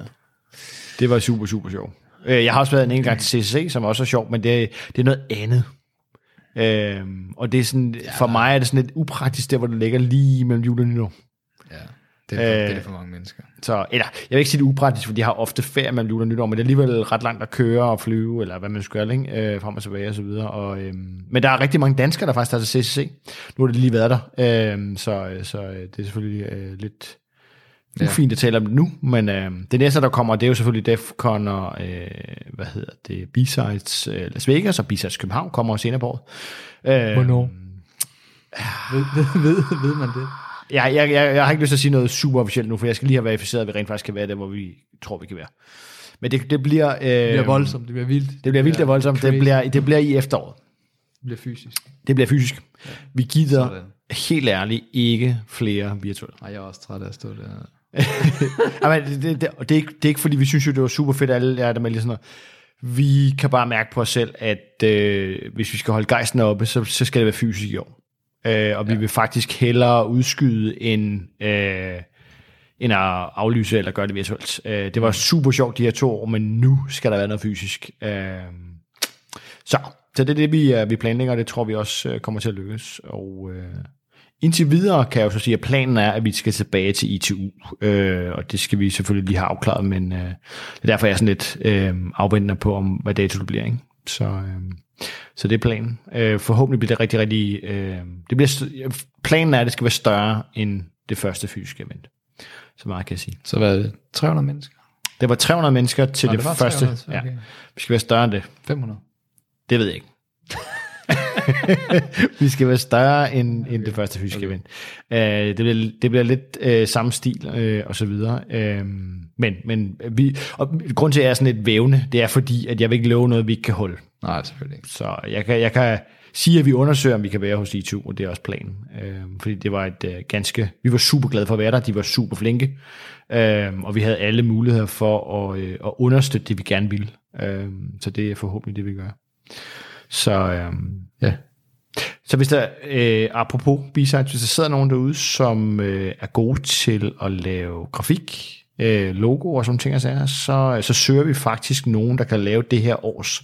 Det var super, super sjovt. Øh, Jeg har også været en enkelt gang til CCC, som også er sjovt, men det, det er noget andet. Øhm, og det er sådan, for mig er det sådan lidt upraktisk, der hvor det ligger lige mellem jul og nytår. Ja, det er, for, Øh, det er for mange mennesker. Så, eller, jeg vil ikke sige det er upraktisk, for de har ofte ferie mellem jul og nytår, men det er alligevel ret langt at køre og flyve, eller hvad man skal gøre, ikke? Øh, frem og tilbage og så videre. Og, øhm, men der er rigtig mange danskere, der faktisk tager til CCC. Nu har det lige været der, øhm, så, så øh, det er selvfølgelig øh, lidt Ja. ufint at tale om det nu, men øh, det næste, der kommer, det er jo selvfølgelig Defcon og, øh, hvad hedder det, B-Sides øh, Las Vegas, og B-Sides København kommer senere på året. Øh, Hvornår? Ved, ved, ved, ved man det? Jeg, jeg, jeg, jeg har ikke lyst til at sige noget super officielt nu, for jeg skal lige have verificeret, at vi rent faktisk kan være der, hvor vi tror, vi kan være. Men det, det bliver... Øh, Det bliver voldsomt, det bliver vildt. Det bliver vildt og voldsomt. Det bliver, det bliver i efteråret. det bliver fysisk. Det bliver fysisk. Vi gider Sådan. helt ærligt ikke flere virtuelle. Ej, jeg er også træt af at stå der. Jamen, det, det, det, det, er ikke, det er ikke, fordi vi synes jo, det var super fedt, alle er der med lige sådan noget. Vi kan bare mærke på os selv, at øh, hvis vi skal holde gejsten oppe, så, så skal det være fysisk i år. Øh, og vi vil faktisk hellere udskyde end, øh, end at aflyse eller gøre det virtuelt. Øh, det var super sjovt de her to år, men nu skal der være noget fysisk. Øh, så, så det er det, vi, øh, vi planlægger, og det tror vi også øh, kommer til at lykkes. Og øh, indtil videre kan jeg jo så sige, at planen er, at vi skal tilbage til ITU, øh, og det skal vi selvfølgelig lige have afklaret, men øh, det er derfor, jeg er sådan lidt øh, afventende på, om hvad dato det bliver. Ikke? Så, øh, så det er planen. Øh, forhåbentlig bliver det rigtig, rigtig... Øh, det bliver, planen er, at det skal være større end det første fysiske event. Så meget kan jeg sige. Så hvad er det? 300 mennesker? Det var 300 mennesker til Nå, det, det var første. 300, okay. Ja. Vi skal være større end det. 500? Det ved jeg ikke. vi skal være større end, end det første fysiske okay. event. Uh, det, bliver, det bliver lidt uh, samme stil uh, og så videre. Uh, men, men vi, og grund til, at jeg er sådan lidt vævende, det er fordi, at jeg vil ikke love noget, vi ikke kan holde. Nej, selvfølgelig ikke. Så jeg kan, jeg kan sige, at vi undersøger, om vi kan være hos ITU, og det er også planen. Øh, fordi det var et øh, ganske... Vi var super glade for at være der, de var super flinke, øh, og vi havde alle muligheder for at, øh, at understøtte det, vi gerne ville. Øh, så det er forhåbentlig det, vi gør. Så øh, Ja. så hvis der, øh, apropos b hvis der sidder nogen derude, som øh, er gode til at lave grafik, øh, logo og sådan ting, og sager, så, så søger vi faktisk nogen, der kan lave det her års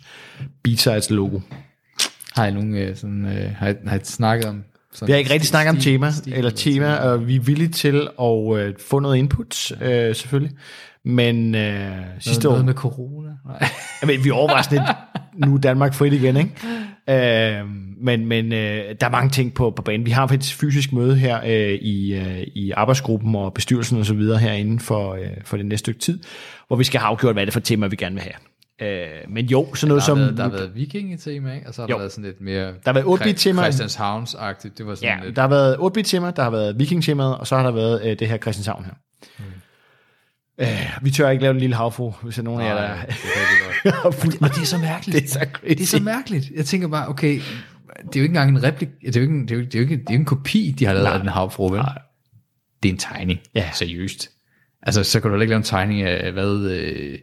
B-sides logo. Har I nogen øh, sådan, øh, har, I, har I snakket om? Sådan Vi har ikke rigtig snakket om tema, stil- eller tema, og vi er villige til at øh, få noget input, øh, selvfølgelig. Men øh, sidste noget, år... noget med corona? Nej. Jamen, vi overvejer sådan lidt, nu er Danmark frit igen, ikke? Øh, men men øh, der er mange ting på, på banen. Vi har faktisk et fysisk møde her øh, i, øh, i arbejdsgruppen og bestyrelsen og så videre herinde for, øh, for det næste stykke tid, hvor vi skal have afgjort, hvad det er for tema, vi gerne vil have. Øh, men jo, sådan noget Der som... været, der har været viking-tema, ikke? Og så har Jo. der været sådan lidt mere... Der har været 8-bit-tema. Christianshavns-agtigt. Det var sådan Ja, lidt... der har været 8-bit-tema, der har været viking-temaet, og så har der været øh, det her Christianshavn her. Mm. Øh, vi tør ikke lave en lille havfru, hvis der er nogen af jer, der Og det er så mærkeligt. Det er så crazy. Det er så mærkeligt. Jeg tænker bare, okay, det er jo ikke engang en replik, det er jo ikke, det er jo, det er jo ikke, det er jo en kopi, de har lavet Nej. af den havfru, vel? Nej. Det er en tegning, Ja. seriøst. Altså, så kan du ikke lave en tegning af, hvad, øh,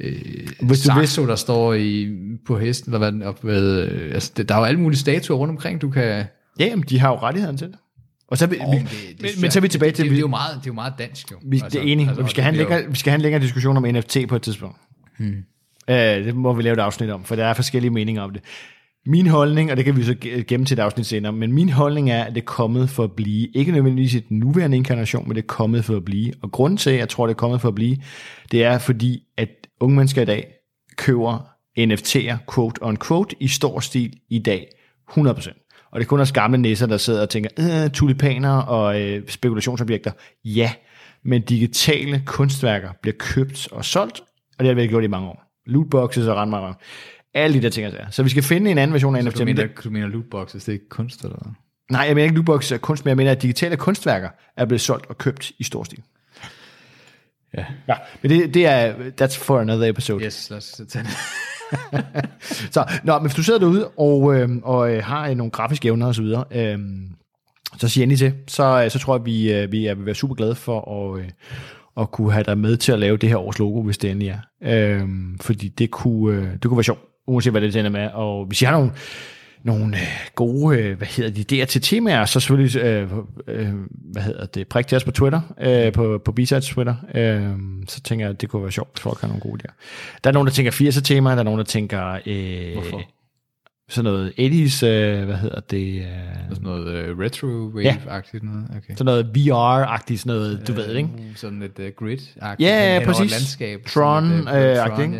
øh, Hvis du Saxo, der står i, på hesten, eller hvad op ved, øh, altså, der er jo alle mulige statuer rundt omkring, du kan... Ja, jamen, de har jo rettigheden til det. Og så, er vi, men det- det er men, men så er vi tilbage til, det, det, er jo meget, det er jo meget dansk, jo. vi, det er enige, altså, vi, skal have en længere, vi skal have en længere diskussion om NFT på et tidspunkt. Hmm. Uh, det må vi lave et afsnit om, for der er forskellige meninger om det. Min holdning, og det kan vi så gemme til et afsnit senere, men min holdning er, at det er kommet for at blive, ikke nødvendigvis i den nuværende inkarnation, men det er kommet for at blive. Og grunden til, at jeg tror, det er kommet for at blive, det er fordi, at unge mennesker i dag køber NFT'er, quote on quote, i stor stil i dag, 100%. Og det er kun os gamle næser, der sidder og tænker, øh, tulipaner og øh, spekulationsobjekter. Ja, men digitale kunstværker bliver købt og solgt, og det har vi gjort i mange år. Lootboxes og randmarker. Alle de der ting. Altså. Så vi skal finde en anden version af NFT. Du men mener, du mener lootboxes, det er ikke kunst, eller hvad? Nej, jeg mener ikke lootboxes er kunst, men jeg mener, at digitale kunstværker er blevet solgt og købt i stor stil. Ja. Ja, men det, det er, that's for another episode. Yes, lad os tage det. Så, nå, men hvis du sidder derude og, øh, og øh, har øh, nogle grafiske evner og så videre, øh, så sig endelig til. Så, øh, så tror jeg, vi, øh, vi er, vil være super glade for at, øh, at kunne have dig med til at lave det her års logo, hvis det endelig er. Øh, fordi det kunne, øh, det kunne være sjovt, uanset hvad det ender med. Og hvis I har nogle, nogle øh, gode, øh, hvad hedder de, idéer til temaer, så selvfølgelig, øh, øh, hvad hedder det, prik til os på Twitter, øh, på, på b Twitter, øh, så tænker jeg, at det kunne være sjovt, hvis folk har nogle gode idéer. Der er nogen, der tænker 80'er temaer, der er nogen, der tænker øh, Hvorfor? Sådan noget 80's, øh, hvad hedder det, øh, Sådan noget uh, retro-wave-agtigt noget. Okay. sådan noget VR-agtigt, sådan noget, du ved, ikke? Sådan lidt uh, grid-agtigt. Ja, hen præcis. landskab. Tron, Sådan lidt, uh, øh, ikke?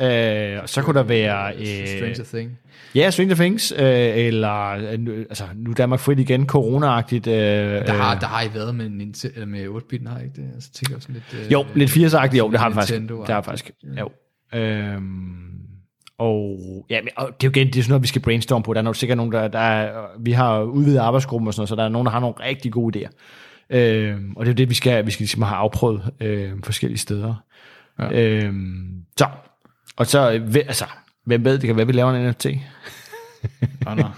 ja. Øh, og så kunne der være... Stranger Øh, Thing. ja, Stranger Things, øh, eller øh, nu- altså, nu er Danmark frit igen, corona-agtigt. Øh, Der har, der har I været med, Nintendo, med 8-bit, har I ikke det? Altså, tænker sådan lidt... øh, Jo, lidt 80'er-agtigt, jo, det har vi faktisk. Det har vi faktisk, jo. Øhm, og, ja, men, og det er jo igen, det er sådan noget, vi skal brainstorme på. Der er nok sikkert nogen, der, der er, vi har udvidet arbejdsgruppen og sådan noget, så der er nogen, der har nogle rigtig gode idéer. Øhm, og det er jo det, vi skal, vi skal ligesom have afprøvet øhm, forskellige steder. Ja. Øhm, så, og så, øh, altså, hvem ved, det kan være, vi laver en NFT. Oh, no.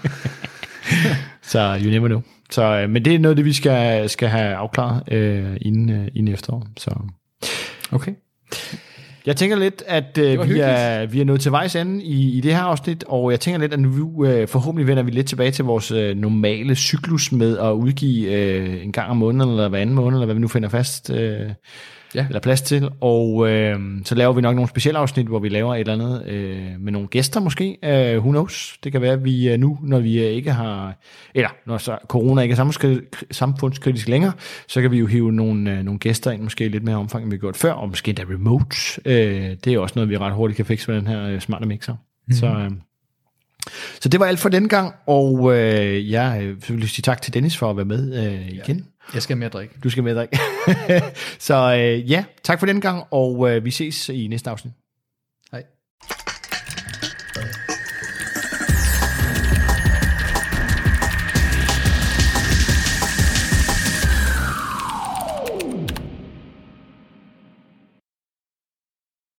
Så you never know. Så, øh, men det er noget, det vi skal, skal have afklaret øh, inden, øh, inden efterår. Så Okay. Jeg tænker lidt, at øh, vi, er, vi er nået til vejs ende i, i det her afsnit, og jeg tænker lidt, at nu øh, forhåbentlig vender vi lidt tilbage til vores øh, normale cyklus med at udgive øh, en gang om måneden, eller hver anden måned, eller hvad vi nu finder fast. Øh, ja. eller plads til. Og øh, så laver vi nok nogle specielle afsnit, hvor vi laver et eller andet øh, med nogle gæster måske. Øh, who knows? Det kan være, at vi øh, nu, når vi øh, ikke har, eller når så corona ikke er samfundskritisk længere, så kan vi jo hive nogle, øh, nogle gæster ind, måske lidt mere omfang, end vi har gjort før, og måske da remote. Øh, det er også noget, vi ret hurtigt kan fikse med den her øh, smarte mixer. Mm. Så... Øh, så det var alt for den gang, og øh, jeg vil sige tak til Dennis for at være med øh, igen. Jeg skal med at drikke. Du skal med at drikke. så øh, ja, tak for den gang, og øh, vi ses i næste afsnit.